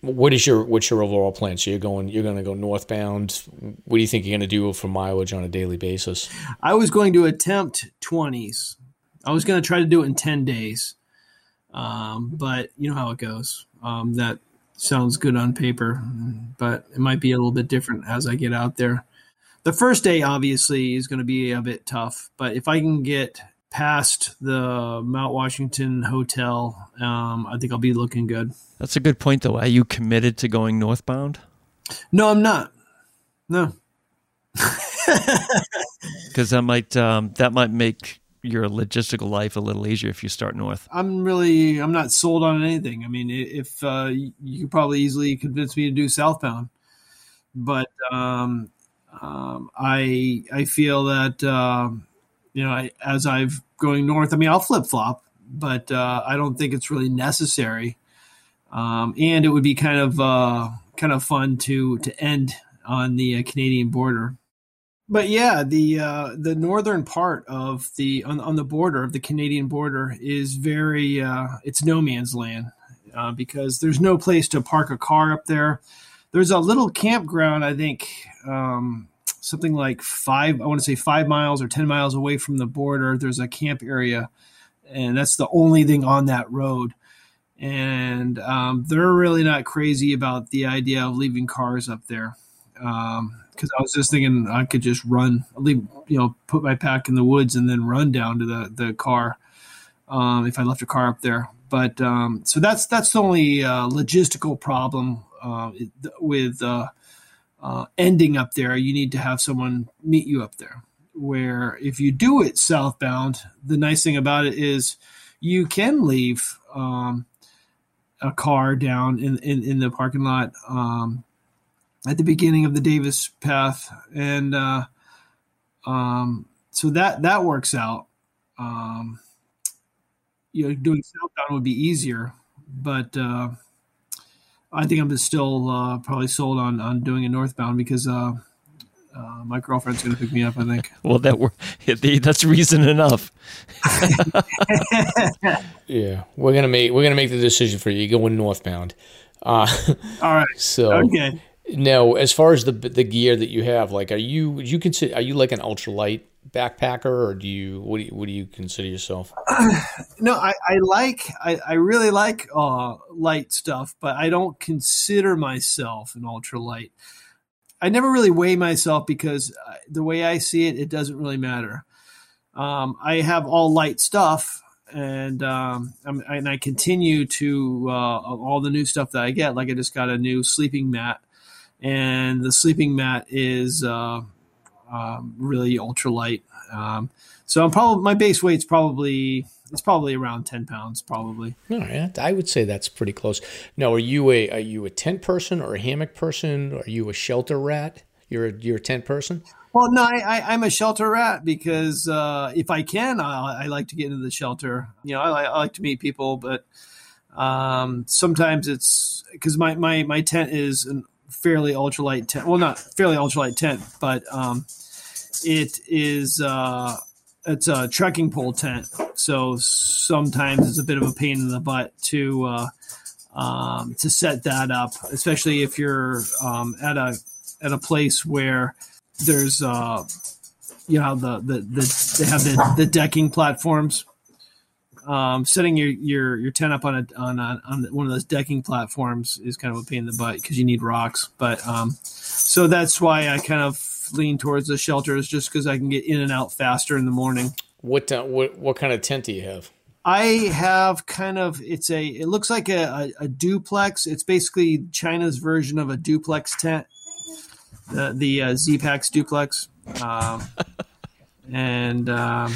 what is your what's your overall plan? So you're going you're going to go northbound. What do you think you're going to do for mileage on a daily basis? I was going to attempt 20s I was going to try to do it in 10 days. Um, but you know how it goes. Um, that sounds good on paper, but it might be a little bit different as I get out there. The first day, obviously, is going to be a bit tough, but if I can get past the Mount Washington Hotel, um, I think I'll be looking good. That's a good point, though. Are you committed to going northbound? No, I'm not. No. Because that might um, that might make your logistical life a little easier if you start north. I'm really I'm not sold on anything. I mean, if uh, you could probably easily convince me to do southbound, but um, um, I I feel that uh, you know I, as I've going north. I mean, I'll flip flop, but uh, I don't think it's really necessary. Um, and it would be kind of uh, kind of fun to to end on the uh, Canadian border. But yeah, the uh, the northern part of the on, on the border of the Canadian border is very uh, it's no man's land uh, because there's no place to park a car up there. There's a little campground, I think, um, something like five I want to say five miles or ten miles away from the border. There's a camp area, and that's the only thing on that road. And um, they're really not crazy about the idea of leaving cars up there. Because um, I was just thinking I could just run, leave, you know, put my pack in the woods and then run down to the the car um, if I left a car up there. But um, so that's that's the only uh, logistical problem uh, with uh, uh, ending up there. You need to have someone meet you up there where if you do it southbound, the nice thing about it is you can leave um, a car down in, in, in the parking lot um, at the beginning of the Davis path. And uh, um, so that, that works out. Um, you know, doing southbound would be easier, but uh, I think I'm still uh, probably sold on, on doing a northbound because uh, uh, my girlfriend's going to pick me up. I think. well, that were that's reason enough. yeah, we're gonna make we're gonna make the decision for you. You're going northbound. Uh, All right. So okay. Now, as far as the the gear that you have, like, are you you consider are you like an ultralight backpacker, or do you what do you what do you consider yourself? no, I, I like I, I really like uh, light stuff, but I don't consider myself an ultralight. I never really weigh myself because uh, the way I see it, it doesn't really matter. Um, I have all light stuff, and um, and I continue to uh, all the new stuff that I get. Like I just got a new sleeping mat, and the sleeping mat is uh, um, really ultralight. Um, so I'm probably my base weight's probably it's probably around ten pounds, probably. All right, I would say that's pretty close. Now, are you a are you a tent person or a hammock person? Are you a shelter rat? You're a you're a tent person. Well, no, I, am a shelter rat because uh, if I can, I, I, like to get into the shelter. You know, I, I like to meet people, but um, sometimes it's because my, my my tent is a fairly ultralight tent. Well, not fairly ultralight tent, but um, it is. Uh, it's a trekking pole tent, so sometimes it's a bit of a pain in the butt to uh, um, to set that up, especially if you're um, at a at a place where there's uh, you know the the, the they have the, the decking platforms. Um, setting your, your your tent up on a on a, on one of those decking platforms is kind of a pain in the butt because you need rocks. But um, so that's why I kind of lean towards the shelters just because I can get in and out faster in the morning. What uh, what what kind of tent do you have? I have kind of it's a it looks like a, a, a duplex. It's basically China's version of a duplex tent, the the uh, Z-Packs duplex. Um, and um,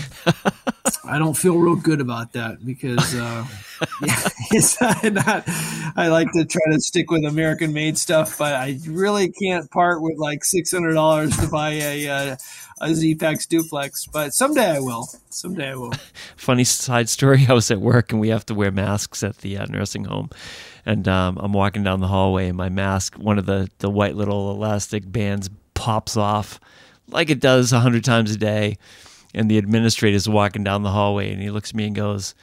I don't feel real good about that because uh, yeah, not, I like to try to stick with American made stuff, but I really can't part with like six hundred dollars to buy a uh, a Z-Packs duplex. But someday I will. Someday I will. Funny side story: I was at work and we have to wear masks at the uh, nursing home, and um, I'm walking down the hallway and my mask, one of the the white little elastic bands, pops off like it does a hundred times a day. And the administrator's walking down the hallway and he looks at me and goes,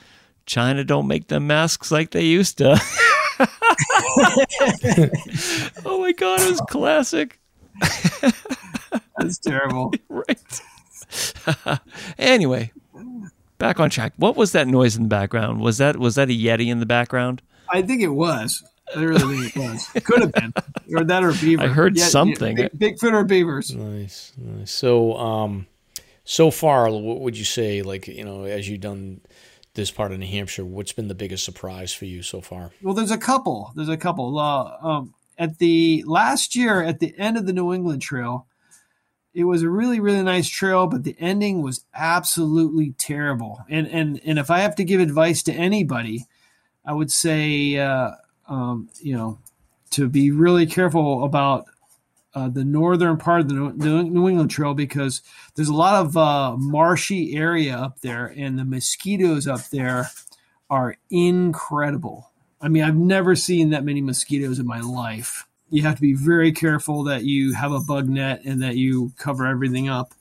China don't make them masks like they used to. oh my god, it was classic. That's terrible. right. anyway, back on track. What was that noise in the background? Was that was that a Yeti in the background? I think it was. I really think it was. It could have been, or that, or beaver. I heard yeah, something. Yeah, big, Bigfoot or beavers. Nice, nice. So, um, so far, what would you say? Like, you know, as you've done this part of New Hampshire, what's been the biggest surprise for you so far? Well, there's a couple. There's a couple. Uh, um, at the last year, at the end of the New England Trail, it was a really, really nice trail, but the ending was absolutely terrible. And and and if I have to give advice to anybody, I would say. Uh, um, you know, to be really careful about uh, the northern part of the New England Trail because there's a lot of uh, marshy area up there, and the mosquitoes up there are incredible. I mean, I've never seen that many mosquitoes in my life. You have to be very careful that you have a bug net and that you cover everything up.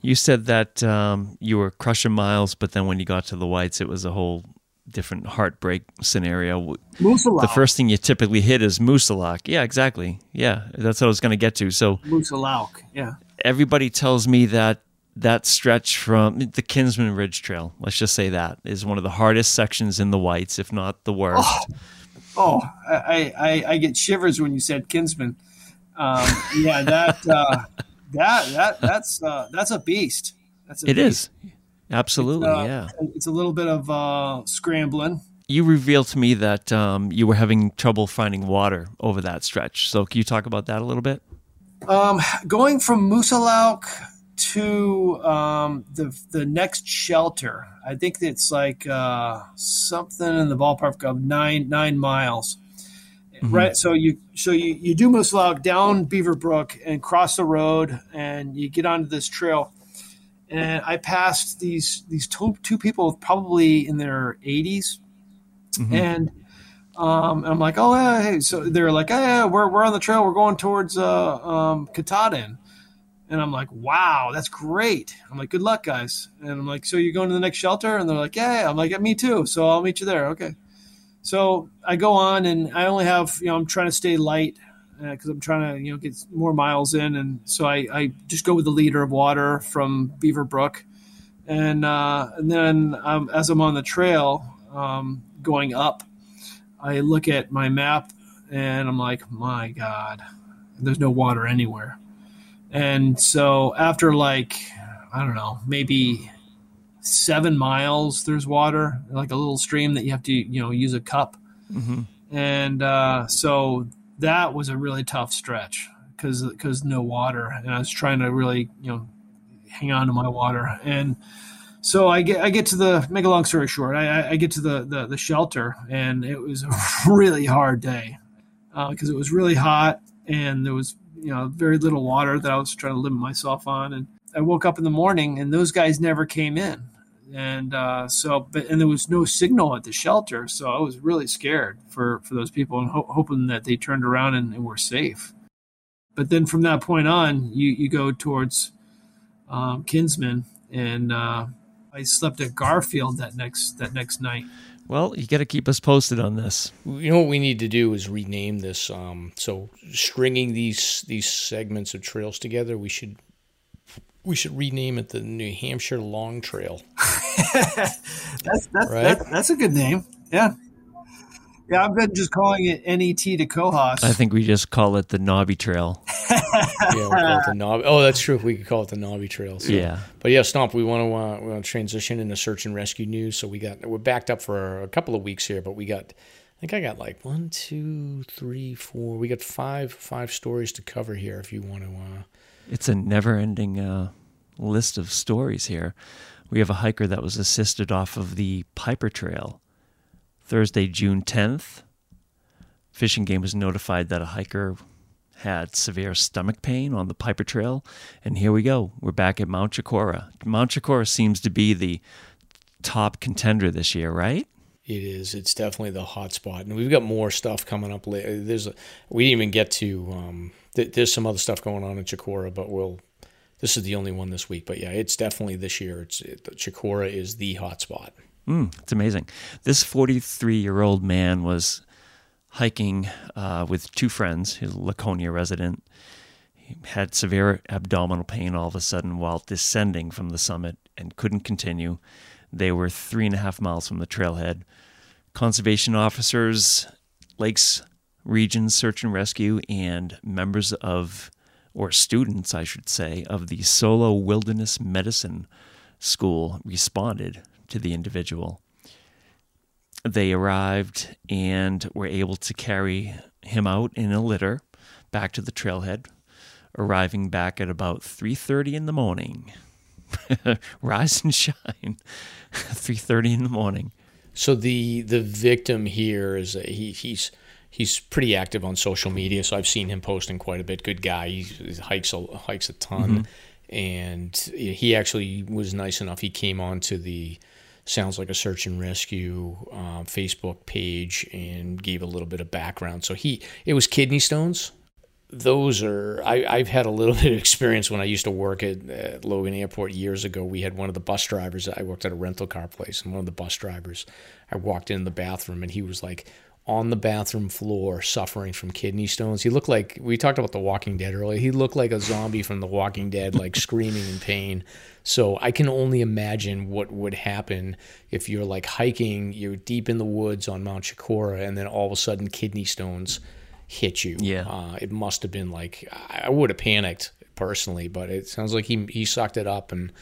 You said that um, you were crushing miles, but then when you got to the whites, it was a whole different heartbreak scenario. Moosilauke. The first thing you typically hit is Moosilauke. Yeah, exactly. Yeah, that's what I was going to get to. So Moosilauke. Yeah. Everybody tells me that that stretch from the Kinsman Ridge Trail, let's just say that, is one of the hardest sections in the Whites, if not the worst. Oh, oh I, I, I get shivers when you said Kinsman. Um, yeah, that uh, that that that's uh, that's a beast. That's a it beast. is. Absolutely, It's, uh, yeah. It's a little bit of uh, scrambling. You revealed to me that um, you were having trouble finding water over that stretch. So, can you talk about that a little bit? Um, going from Moosilauke to um, the the next shelter, I think it's like uh, something in the ballpark of nine nine miles. Right, so you so you, you do Moosilauke down Beaver Brook and cross the road, and you get onto this trail. And I passed these these two, two people probably in their 80s, and um, I'm like, oh, yeah, hey. So they're like, oh, yeah, we're, we're on the trail. We're going towards uh, um, Katahdin. And I'm like, wow, that's great. I'm like, good luck, guys. And I'm like, so you're going to the next shelter? And they're like, yeah. yeah. I'm like, yeah, me too. So I'll meet you there. Okay. So I go on, and I only have, you know, I'm trying to stay light because I'm trying to, you know, get more miles in. And so I, I just go with the liter of water from Beaver Brook. And, uh, and then um, as I'm on the trail um, going up, I look at my map and I'm like, my God, there's no water anywhere. And so after like, I don't know, maybe seven miles, there's water, like a little stream that you have to, you know, use a cup. And uh, so that was a really tough stretch because because no water, and I was trying to really, you know, hang on to my water. And so I get I get to the make a long story short, I, I- get to the, the the shelter, and it was a really hard day uh, because it was really hot, and there was you know very little water that I was trying to limit myself on. And I woke up in the morning, and those guys never came in, and uh, so but and there was no signal at the shelter, so I was really scared for for those people and ho- hoping that they turned around and, and were safe. But then from that point on, you you go towards um, Kinsman, and uh, I slept at Garfield that next that next night. Well, you got to keep us posted on this. You know what we need to do is rename this. Um, so stringing these these segments of trails together, we should we should rename it the New Hampshire Long Trail. That's that's Right. that's, that's a good name. Yeah, yeah. I've been just calling it NET to Cohos. I think we just call it the Knobby Trail. Yeah, we call it the Knob. Oh, that's true. We could call it the Knobby Trail. So. Yeah. But yeah, Stomp. We want to uh, we want to transition into search and rescue news. So we got we're backed up for a couple of weeks here, but we got. I think I got like one, two, three, four. We got five five stories to cover here. If you want to. Uh, It's a never ending uh, list of stories here. We have a hiker that was assisted off of the Piper Trail Thursday, June 10th. Fish and Game was notified that a hiker had severe stomach pain on the Piper Trail. And here we go. We're back at Mount Chocorua. Mount Chocorua seems to be the top contender this year, right? It is. It's definitely the hot spot, and we've got more stuff coming up later. There's a, we didn't even get to. Um, th- there's some other stuff going on in Chocorua, but we'll. This is the only one this week, but yeah, it's definitely this year. It's it, Chocorua is the hot spot. Mm, it's amazing. This 43 year old man was hiking uh, with two friends, his Laconia resident. He had severe abdominal pain all of a sudden while descending from the summit and couldn't continue. They were three and a half miles from the trailhead. Conservation officers, Lakes Region Search and Rescue, and members of, or students, I should say, of the Solo Wilderness Medicine School responded to the individual. They arrived and were able to carry him out in a litter back to the trailhead, arriving back at about 3:30 in the morning. Rise and shine. 3:30 in the morning. So the the victim here is he he's he's pretty active on social media. So I've seen him posting quite a bit. Good guy. He, hikes a hikes a ton, and he actually was nice enough. He came on to the sounds like a search and rescue uh, Facebook page and gave a little bit of background. So he it was kidney stones. Those are I, I've had a little bit of experience when I used to work at, at Logan Airport years ago. We had one of the bus drivers. I worked at a rental car place, and one of the bus drivers, I walked in the bathroom and he was like on the bathroom floor suffering from kidney stones. He looked like we talked about The Walking Dead earlier. He looked like a zombie from The Walking Dead, like screaming in pain. So I can only imagine what would happen if you're like hiking, you're deep in the woods on Mount Chocorua, and then all of a sudden kidney stones hit you. Yeah. Uh, it must have been like I would have panicked personally, but it sounds like he he sucked it up and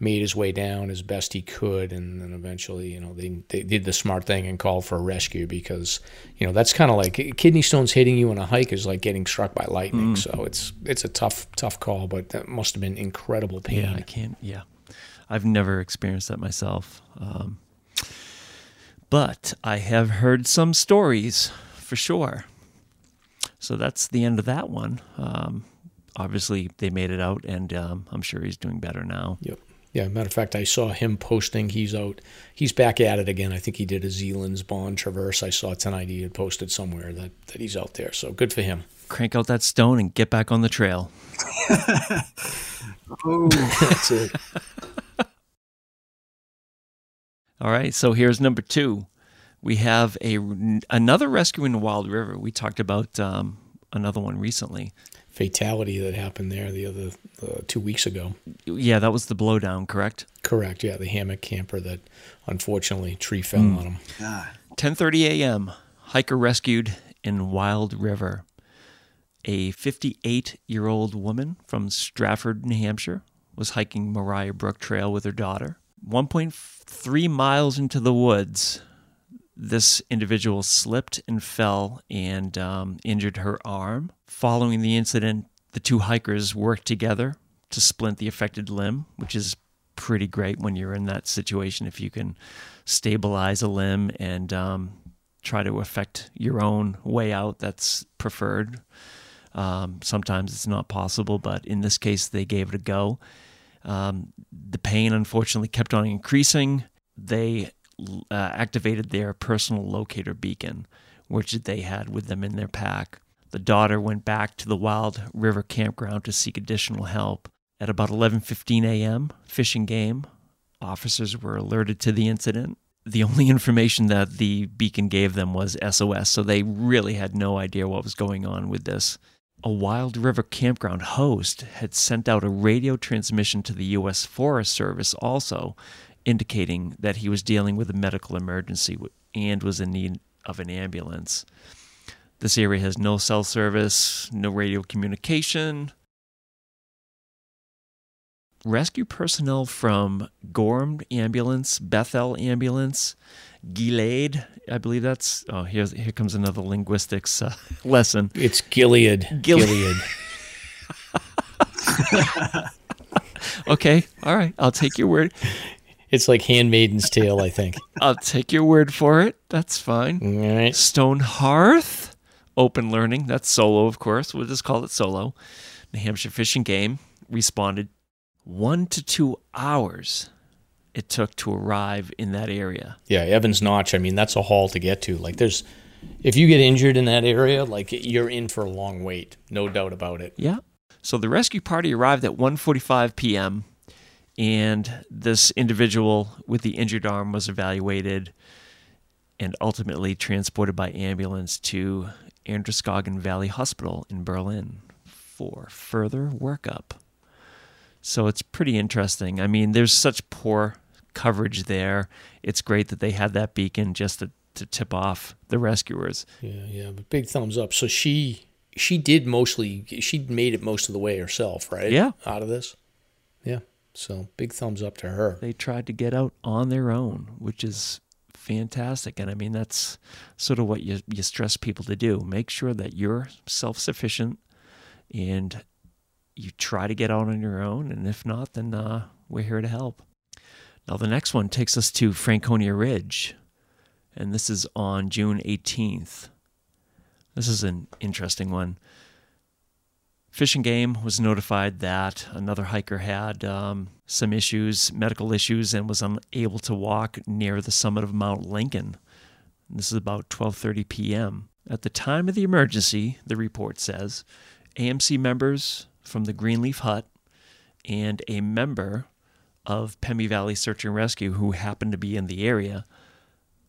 made his way down as best he could, and then eventually, you know, they they did the smart thing and called for a rescue because, you know, that's kind of like kidney stones hitting you on a hike is like getting struck by lightning. So it's it's a tough tough call, but that must have been incredible pain. Yeah, I can't. Yeah, I've never experienced that myself, um, but I have heard some stories for sure. So that's the end of that one. Um, obviously, they made it out, and um, I'm sure he's doing better now. Yep. Yeah, matter of fact, I saw him posting. He's out. He's back at it again. I think he did a Zealand's Bond Traverse. I saw tonight. He had posted somewhere that, that he's out there. So good for him. Crank out that stone and get back on the trail. Oh, That's it. All right, so here's number two. We have a another rescue in the Wild River. We talked about um, another one recently. Fatality that happened there the other uh, two weeks ago. Yeah, that was the blowdown, correct? Correct. Yeah, the hammock camper that unfortunately tree fell on him. God. 10:30 a.m. Hiker rescued in Wild River. A 58-year-old woman from Stratford, New Hampshire, was hiking Moriah Brook Trail with her daughter. 1.3 miles into the woods, this individual slipped and fell and um, injured her arm. Following the incident, the two hikers worked together to splint the affected limb, which is pretty great when you're in that situation if you can stabilize a limb and um, try to affect your own way out. That's preferred. Um, sometimes it's not possible, but in this case, they gave it a go. Um, the pain, unfortunately, kept on increasing. They uh, activated their personal locator beacon, which they had with them in their pack. The daughter went back to the Wild River campground to seek additional help. At about 11:15 a.m., Fish and Game officers were alerted to the incident. The only information that the beacon gave them was SOS, so they really had no idea what was going on with this. A Wild River campground host had sent out a radio transmission to the U.S. Forest Service also, indicating that he was dealing with a medical emergency and was in need of an ambulance. This area has no cell service, no radio communication. Rescue personnel from Gorham Ambulance, Bethel Ambulance, Gilead, I believe that's. Oh, here's, here comes another linguistics uh, lesson. It's Gilead. Gilead. Gilead. Okay, all right, I'll take your word. It's like Handmaiden's Tale, I think. I'll take your word for it. That's fine. All right. Stonehearth, open learning. That's solo, of course. We'll just call it solo. New Hampshire Fish and Game responded one to two hours it took to arrive in that area. Yeah, Evans Notch. I mean, that's a haul to get to. Like, there's, if you get injured in that area, like you're in for a long wait, no doubt about it. Yeah. So the rescue party arrived at 1:45 p.m. and this individual with the injured arm was evaluated and ultimately transported by ambulance to Androscoggin Valley Hospital in Berlin for further workup. So it's pretty interesting. I mean, there's such poor coverage there. It's great that they had that beacon just to, to tip off the rescuers. Yeah, yeah. But big thumbs up. So she she did mostly she made it most of the way herself, right? Yeah. Out of this. Yeah. So big thumbs up to her. They tried to get out on their own, which is fantastic. And I mean, that's sort of what you, you stress people to do. Make sure that you're self sufficient and you try to get out on your own. And if not, then uh, we're here to help. Now, the next one takes us to Franconia Ridge, and this is on June 18th. This is an interesting one. Fish and Game was notified that another hiker had um, some issues, medical issues, and was unable to walk near the summit of Mount Lincoln. This is about 12:30 p.m. At the time of the emergency, the report says, AMC members from the Greenleaf Hut and a member of Pemi Valley Search and Rescue who happened to be in the area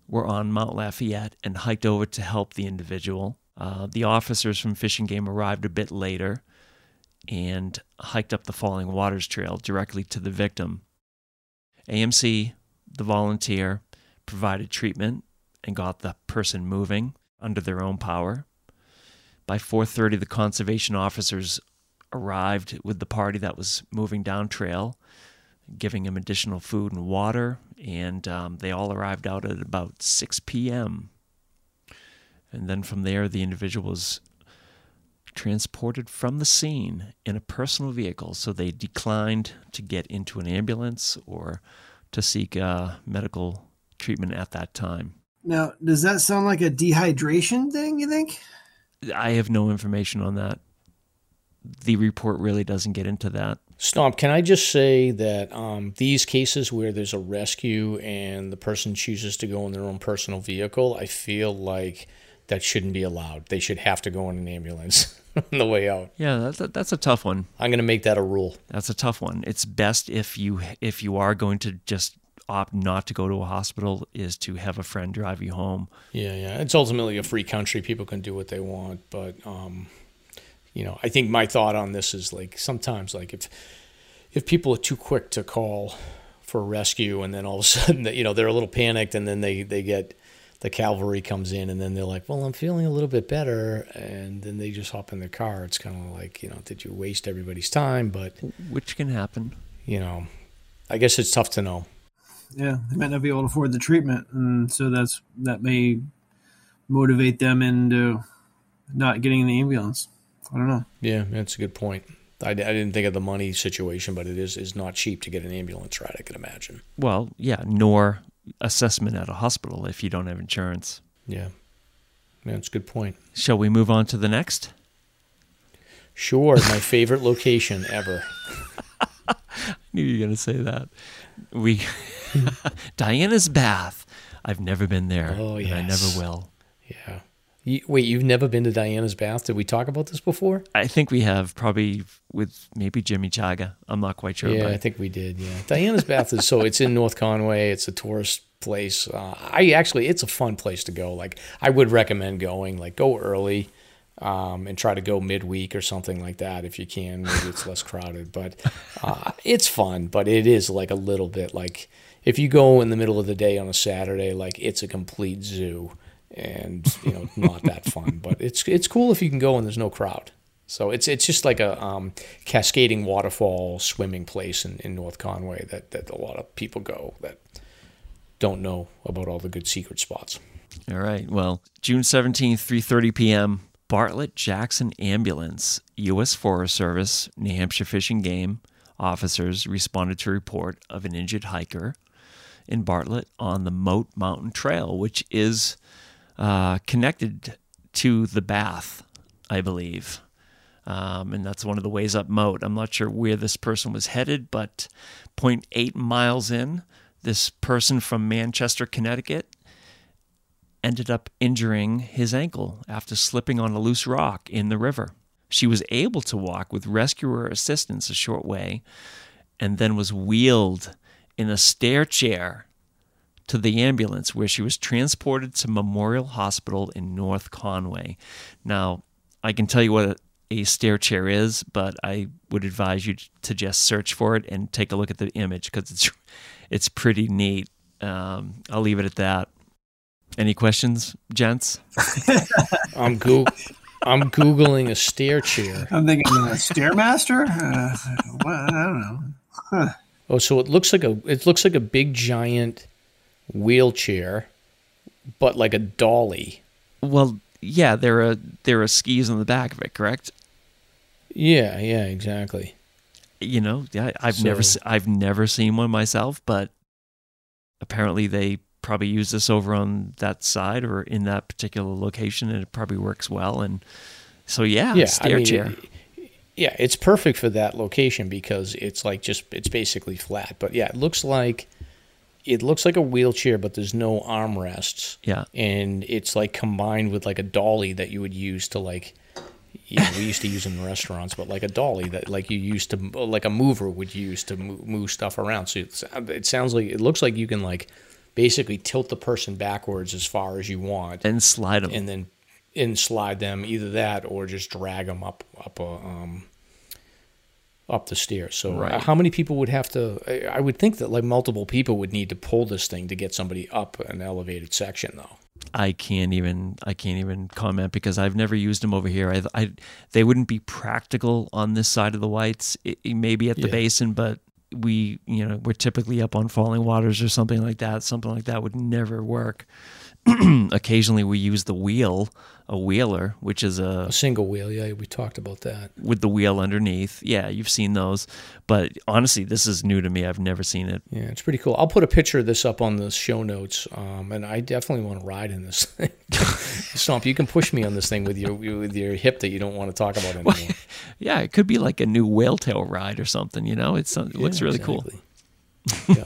were on Mount Lafayette and hiked over to help the individual. Uh, the officers from Fish and Game arrived a bit later and hiked up the Falling Waters Trail directly to the victim. AMC, the volunteer, provided treatment and got the person moving under their own power. By 4:30 the conservation officers arrived with the party that was moving down trail, giving him additional food and water, and um, they all arrived out at about 6 p.m. And then from there, the individual was transported from the scene in a personal vehicle, so they declined to get into an ambulance or to seek uh, medical treatment at that time. Now, does that sound like a dehydration thing, you think? I have no information on that. The report really doesn't get into that. Stomp, can I just say that um, these cases where there's a rescue and the person chooses to go in their own personal vehicle, I feel like that shouldn't be allowed. They should have to go in an ambulance on the way out. Yeah, that's a, that's a tough one. I'm going to make that a rule. That's a tough one. It's best if you if you are going to just opt not to go to a hospital is to have a friend drive you home. Yeah, yeah. It's ultimately a free country. People can do what they want, but um, you know, I think my thought on this is like sometimes like if if people are too quick to call for rescue and then all of a sudden that you know they're a little panicked and then they they get the cavalry comes in and then they're like, "Well, I'm feeling a little bit better," and then they just hop in their car. It's kind of like, you know, did you waste everybody's time? But which can happen. You know, I guess it's tough to know. Yeah, they might not be able to afford the treatment, and so that's that may motivate them into not getting in the ambulance. I don't know. Yeah, that's a good point. I, I didn't think of the money situation, but it is is not cheap to get an ambulance ride. I can imagine. Well, yeah, nor assessment at a hospital if you don't have insurance. Yeah. Yeah, that's a good point. Shall we move on to the next? Sure, my favorite location ever. I knew you were going to say that. We Diana's Bath. I've never been there. Oh, yes. I never will. Yeah. You, wait, you've never been to Diana's Bath? Did we talk about this before? I think we have, probably with maybe Jimmy Chaga. I'm not quite sure. Yeah, I think we did. Yeah, Diana's Bath is so it's in North Conway. It's a tourist place. Uh, I actually, it's a fun place to go. Like, I would recommend going. Like, go early. Um, and try to go midweek or something like that if you can. Maybe it's less crowded, but uh, it's fun. But it is like a little bit like if you go in the middle of the day on a Saturday, like it's a complete zoo and you know not that fun. But it's it's cool if you can go and there's no crowd. So it's it's just like a um, cascading waterfall swimming place in, in North Conway that, that a lot of people go that don't know about all the good secret spots. All right. Well, June 17th, 3:30 p.m. Bartlett Jackson Ambulance, U.S. Forest Service, New Hampshire Fish and Game officers responded to a report of an injured hiker in Bartlett on the Moat Mountain Trail, which is uh, connected to the Bath, I believe. Um, and that's one of the ways up Moat. I'm not sure where this person was headed, but 0.8 miles in, this person from Manchester, Connecticut, ended up injuring his ankle after slipping on a loose rock in the river. She was able to walk with rescuer assistance a short way and then was wheeled in a stair chair to the ambulance where she was transported to Memorial Hospital in North Conway. Now, I can tell you what a stair chair is, but I would advise you to just search for it and take a look at the image because it's it's pretty neat. Um, I'll leave it at that. Any questions, gents? I'm go- I'm googling a stair chair. I'm thinking a stairmaster. Uh, well, I don't know. Huh. Oh, so it looks like a it looks like a big giant wheelchair, but like a dolly. Well, yeah, there are there are skis on the back of it, correct? Yeah, yeah, exactly. You know, yeah, I've So- never I've never seen one myself, but apparently they probably use this over on that side or in that particular location, and it probably works well. And so, yeah, Yeah, stair I mean, chair. it- yeah, it's perfect for that location because it's like just it's basically flat. But yeah, it looks like it looks like a wheelchair, but there's no armrests. Yeah. and it's like combined with like a dolly that you would use to like. You know, we used to use in restaurants, but like a dolly that like you used to like a mover would use to move, move stuff around. So it sounds like it looks like you can like basically tilt the person backwards as far as you want, and slide them. and then and slide them either that or just drag them up up a um, up the stairs. So Right. uh, how many people would have to? I- would think that like multiple people would need to pull this thing to get somebody up an elevated section, though. I can't even I can't even comment because I've never used them over here. I, I they wouldn't be practical on this side of the whites. It, it may be at the Yeah. basin, but we you know we're typically up on falling waters or something like that. Something like that would never work. Occasionally, we use the wheel, a wheeler, which is a A single wheel, yeah, we talked about that. with the wheel underneath. Yeah, you've seen those, but honestly, this is new to me. I've never seen it. Yeah, it's pretty cool. I'll put a picture of this up on the show notes, um, and I definitely want to ride in this thing. Stomp, you can push me on this thing with your with your hip that you don't want to talk about anymore. Yeah, it could be like a new whale tail ride or something. You know, it's it looks Yeah, really cool. yeah.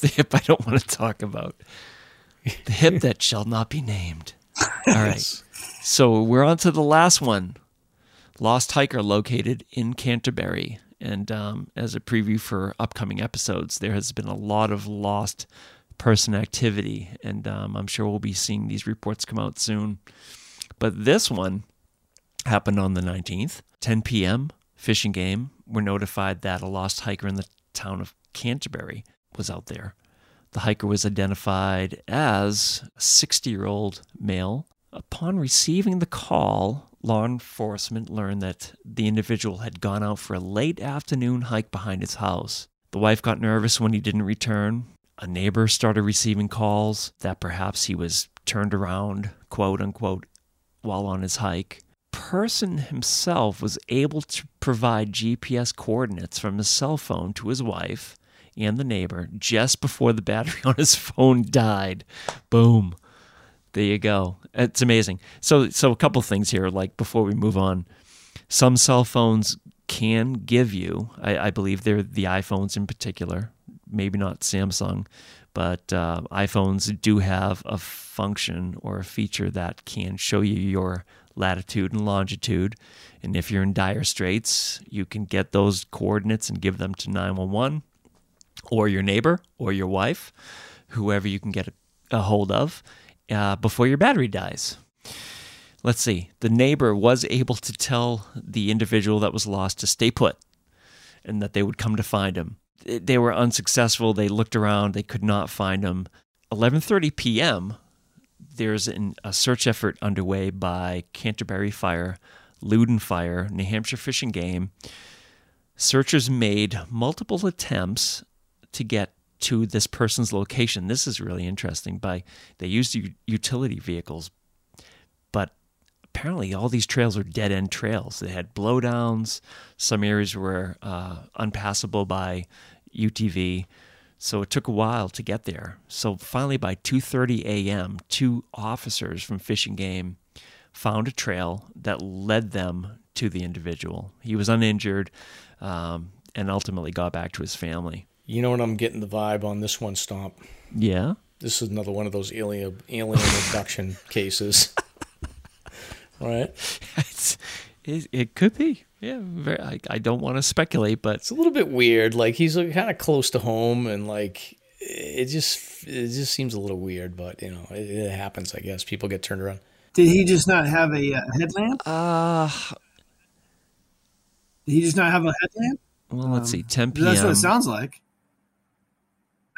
the hip I don't want to talk about. The hip that shall not be named. All right. So we're on to the last one. Lost Hiker located in Canterbury. And um, as a preview for upcoming episodes, there has been a lot of lost person activity. And um, I'm sure we'll be seeing these reports come out soon. But this one happened on the 19th, 10 p.m. Fish and Game were notified that a lost hiker in the town of Canterbury was out there. The hiker was identified as a 60 year old male. Upon receiving the call, law enforcement learned that the individual had gone out for a late afternoon hike behind his house. The wife got nervous when he didn't return. A neighbor started receiving calls that perhaps he was turned around, quote unquote, while on his hike. Person himself was able to provide GPS coordinates from his cell phone to his wife and the neighbor just before the battery on his phone died. Boom. There you go. It's amazing. So so a couple things here like before we move on. Some cell phones can give you, I, I believe they're the iPhones in particular, maybe not Samsung, but uh, iPhones do have a function or a feature that can show you your latitude and longitude. And if you're in dire straits, you can get those coordinates and give them to 911 or your neighbor or your wife, whoever you can get a, a hold of, uh, before your battery dies. Let's see. The neighbor was able to tell the individual that was lost to stay put and that they would come to find him. They were unsuccessful. They looked around. They could not find him. 11:30 p.m. There's an, a search effort underway by Canterbury Fire, Loudon Fire, New Hampshire Fish and Game. Searchers made multiple attempts to get to this person's location. This is really interesting. By they used utility vehicles, but apparently all these trails are dead end trails. They had blowdowns. Some areas were uh, unpassable by UTV, so it took a while to get there. So finally, by 2:30 a.m., two officers from Fish and Game found a trail that led them to the individual. He was uninjured, um, and ultimately got back to his family. You know what I'm getting the vibe on this one, Stomp. Yeah. This is another one of those alien alien abduction cases. right? it's, it, it could be. Yeah, very, I, I don't want to speculate, but It's a little bit weird. Like he's kind of close to home, and like it just it just seems a little weird. But you know, it, it happens. I guess people get turned around. Did he just not have a uh, headlamp? uh, Did he just not have a headlamp? well, let's see, 10 p.m. That's what it sounds like.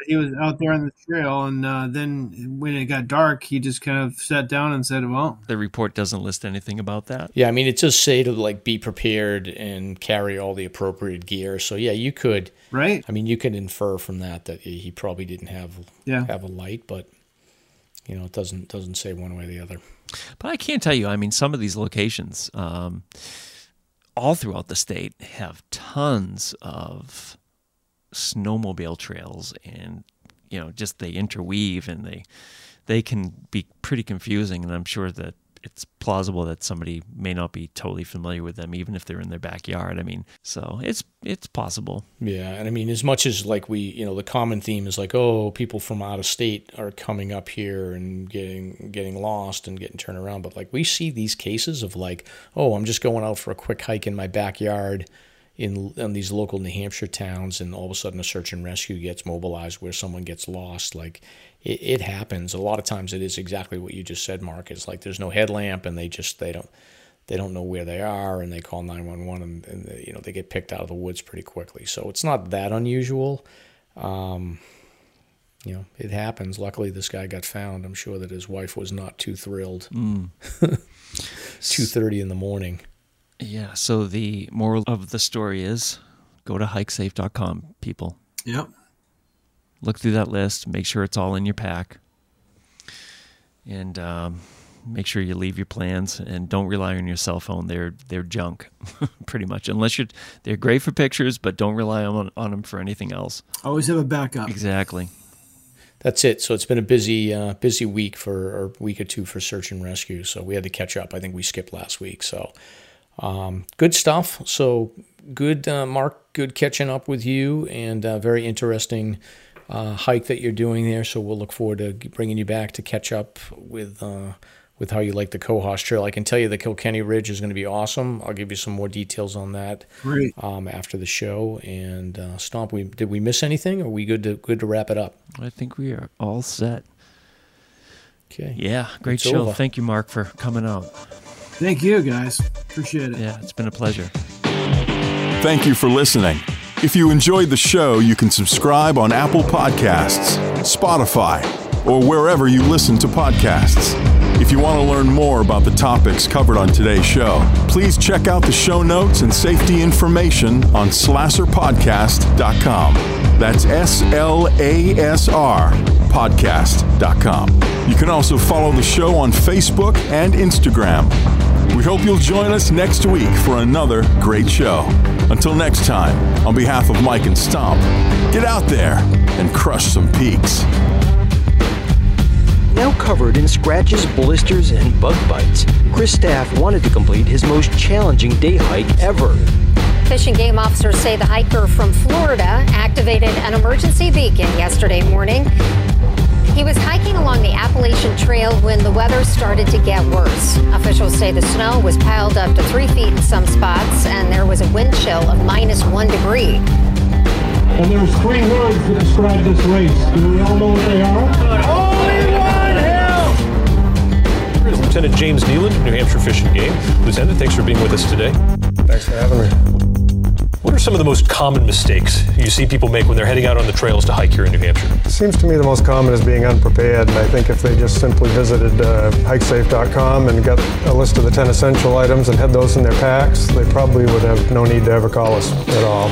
But he was out there on the trail, and uh, then when it got dark, he just kind of sat down and said, "Well, The report doesn't list anything about that. Yeah, I mean, it just say to like be prepared and carry all the appropriate gear. So yeah, you could. right, I mean, you could infer from that that he probably didn't have yeah." have a light, but you know, it doesn't doesn't say one way or the other. But I can't tell you. I mean, some of these locations, um, all throughout the state, have tons of snowmobile trails, and you know, just they interweave and they they can be pretty confusing. And I'm sure that it's plausible that somebody may not be totally familiar with them, even if they're in their backyard. I mean, so it's it's possible. Yeah, and I mean, as much as like we, you know, the common theme is like, oh, people from out of state are coming up here and getting getting lost and getting turned around, but like we see these cases of like, oh, I'm just going out for a quick hike in my backyard, in, in these local New Hampshire towns, and all of a sudden a search and rescue gets mobilized where someone gets lost. Like it, it happens. A lot of times it is exactly what you just said, Mark. It's like there's no headlamp, and they just they don't they don't know where they are, and they call nine one one, and, and they, you know they get picked out of the woods pretty quickly. So it's not that unusual. Um, you know, it happens. Luckily, this guy got found. I'm sure that his wife was not too thrilled. Mm. Two thirty in the morning. Yeah. So the moral of the story is go to hikesafe.com, people. Yep. Look through that list, make sure it's all in your pack, and um, make sure you leave your plans and don't rely on your cell phone. They're they're junk, pretty much. Unless you're they're great for pictures, but don't rely on on them for anything else. Always have a backup. Exactly. That's it. So it's been a busy, uh, busy week for or week or two for search and rescue. So we had to catch up. I think we skipped last week. So um, good stuff. So good, uh, Mark. Good catching up with you, and uh, very interesting uh, hike that you're doing there. So we'll look forward to bringing you back to catch up with uh, with how you like the Cohos Trail. I can tell you the Kilkenny Ridge is going to be awesome. I'll give you some more details on that Great. um, after the show. And uh, Stomp, we did we miss anything? Are we good to good to wrap it up? I think we are all set. Okay. Yeah, great It's show. over. Thank you, Mark, for coming out. Thank you, guys. Appreciate it. Yeah, it's been a pleasure. Thank you for listening. If you enjoyed the show, you can subscribe on Apple Podcasts, Spotify, or wherever you listen to podcasts. If you want to learn more about the topics covered on today's show, please check out the show notes and safety information on slasrpodcast.com. That's S L A S R podcast.com. You can also follow the show on Facebook and Instagram. We hope you'll join us next week for another great show. Until next time, on behalf of Mike and Stomp, get out there and crush some peaks. Now covered in scratches, blisters, and bug bites, Chris Staff wanted to complete his most challenging day hike ever. Fish and game officers say the hiker from Florida activated an emergency beacon yesterday morning. He was hiking along the Appalachian Trail when the weather started to get worse. Officials say the snow was piled up to three feet in some spots, and there was a wind chill of minus one degree. And there's three words that describe this race. Do we all know what they are? Oh, Lieutenant James Kneeland, New Hampshire Fish and Game. Lieutenant, thanks for being with us today. Thanks for having me. What are some of the most common mistakes you see people make when they're heading out on the trails to hike here in New Hampshire? Seems to me the most common is being unprepared, and I think if they just simply visited uh, hikesafe.com and got a list of the 10 essential items and had those in their packs, they probably would have no need to ever call us at all.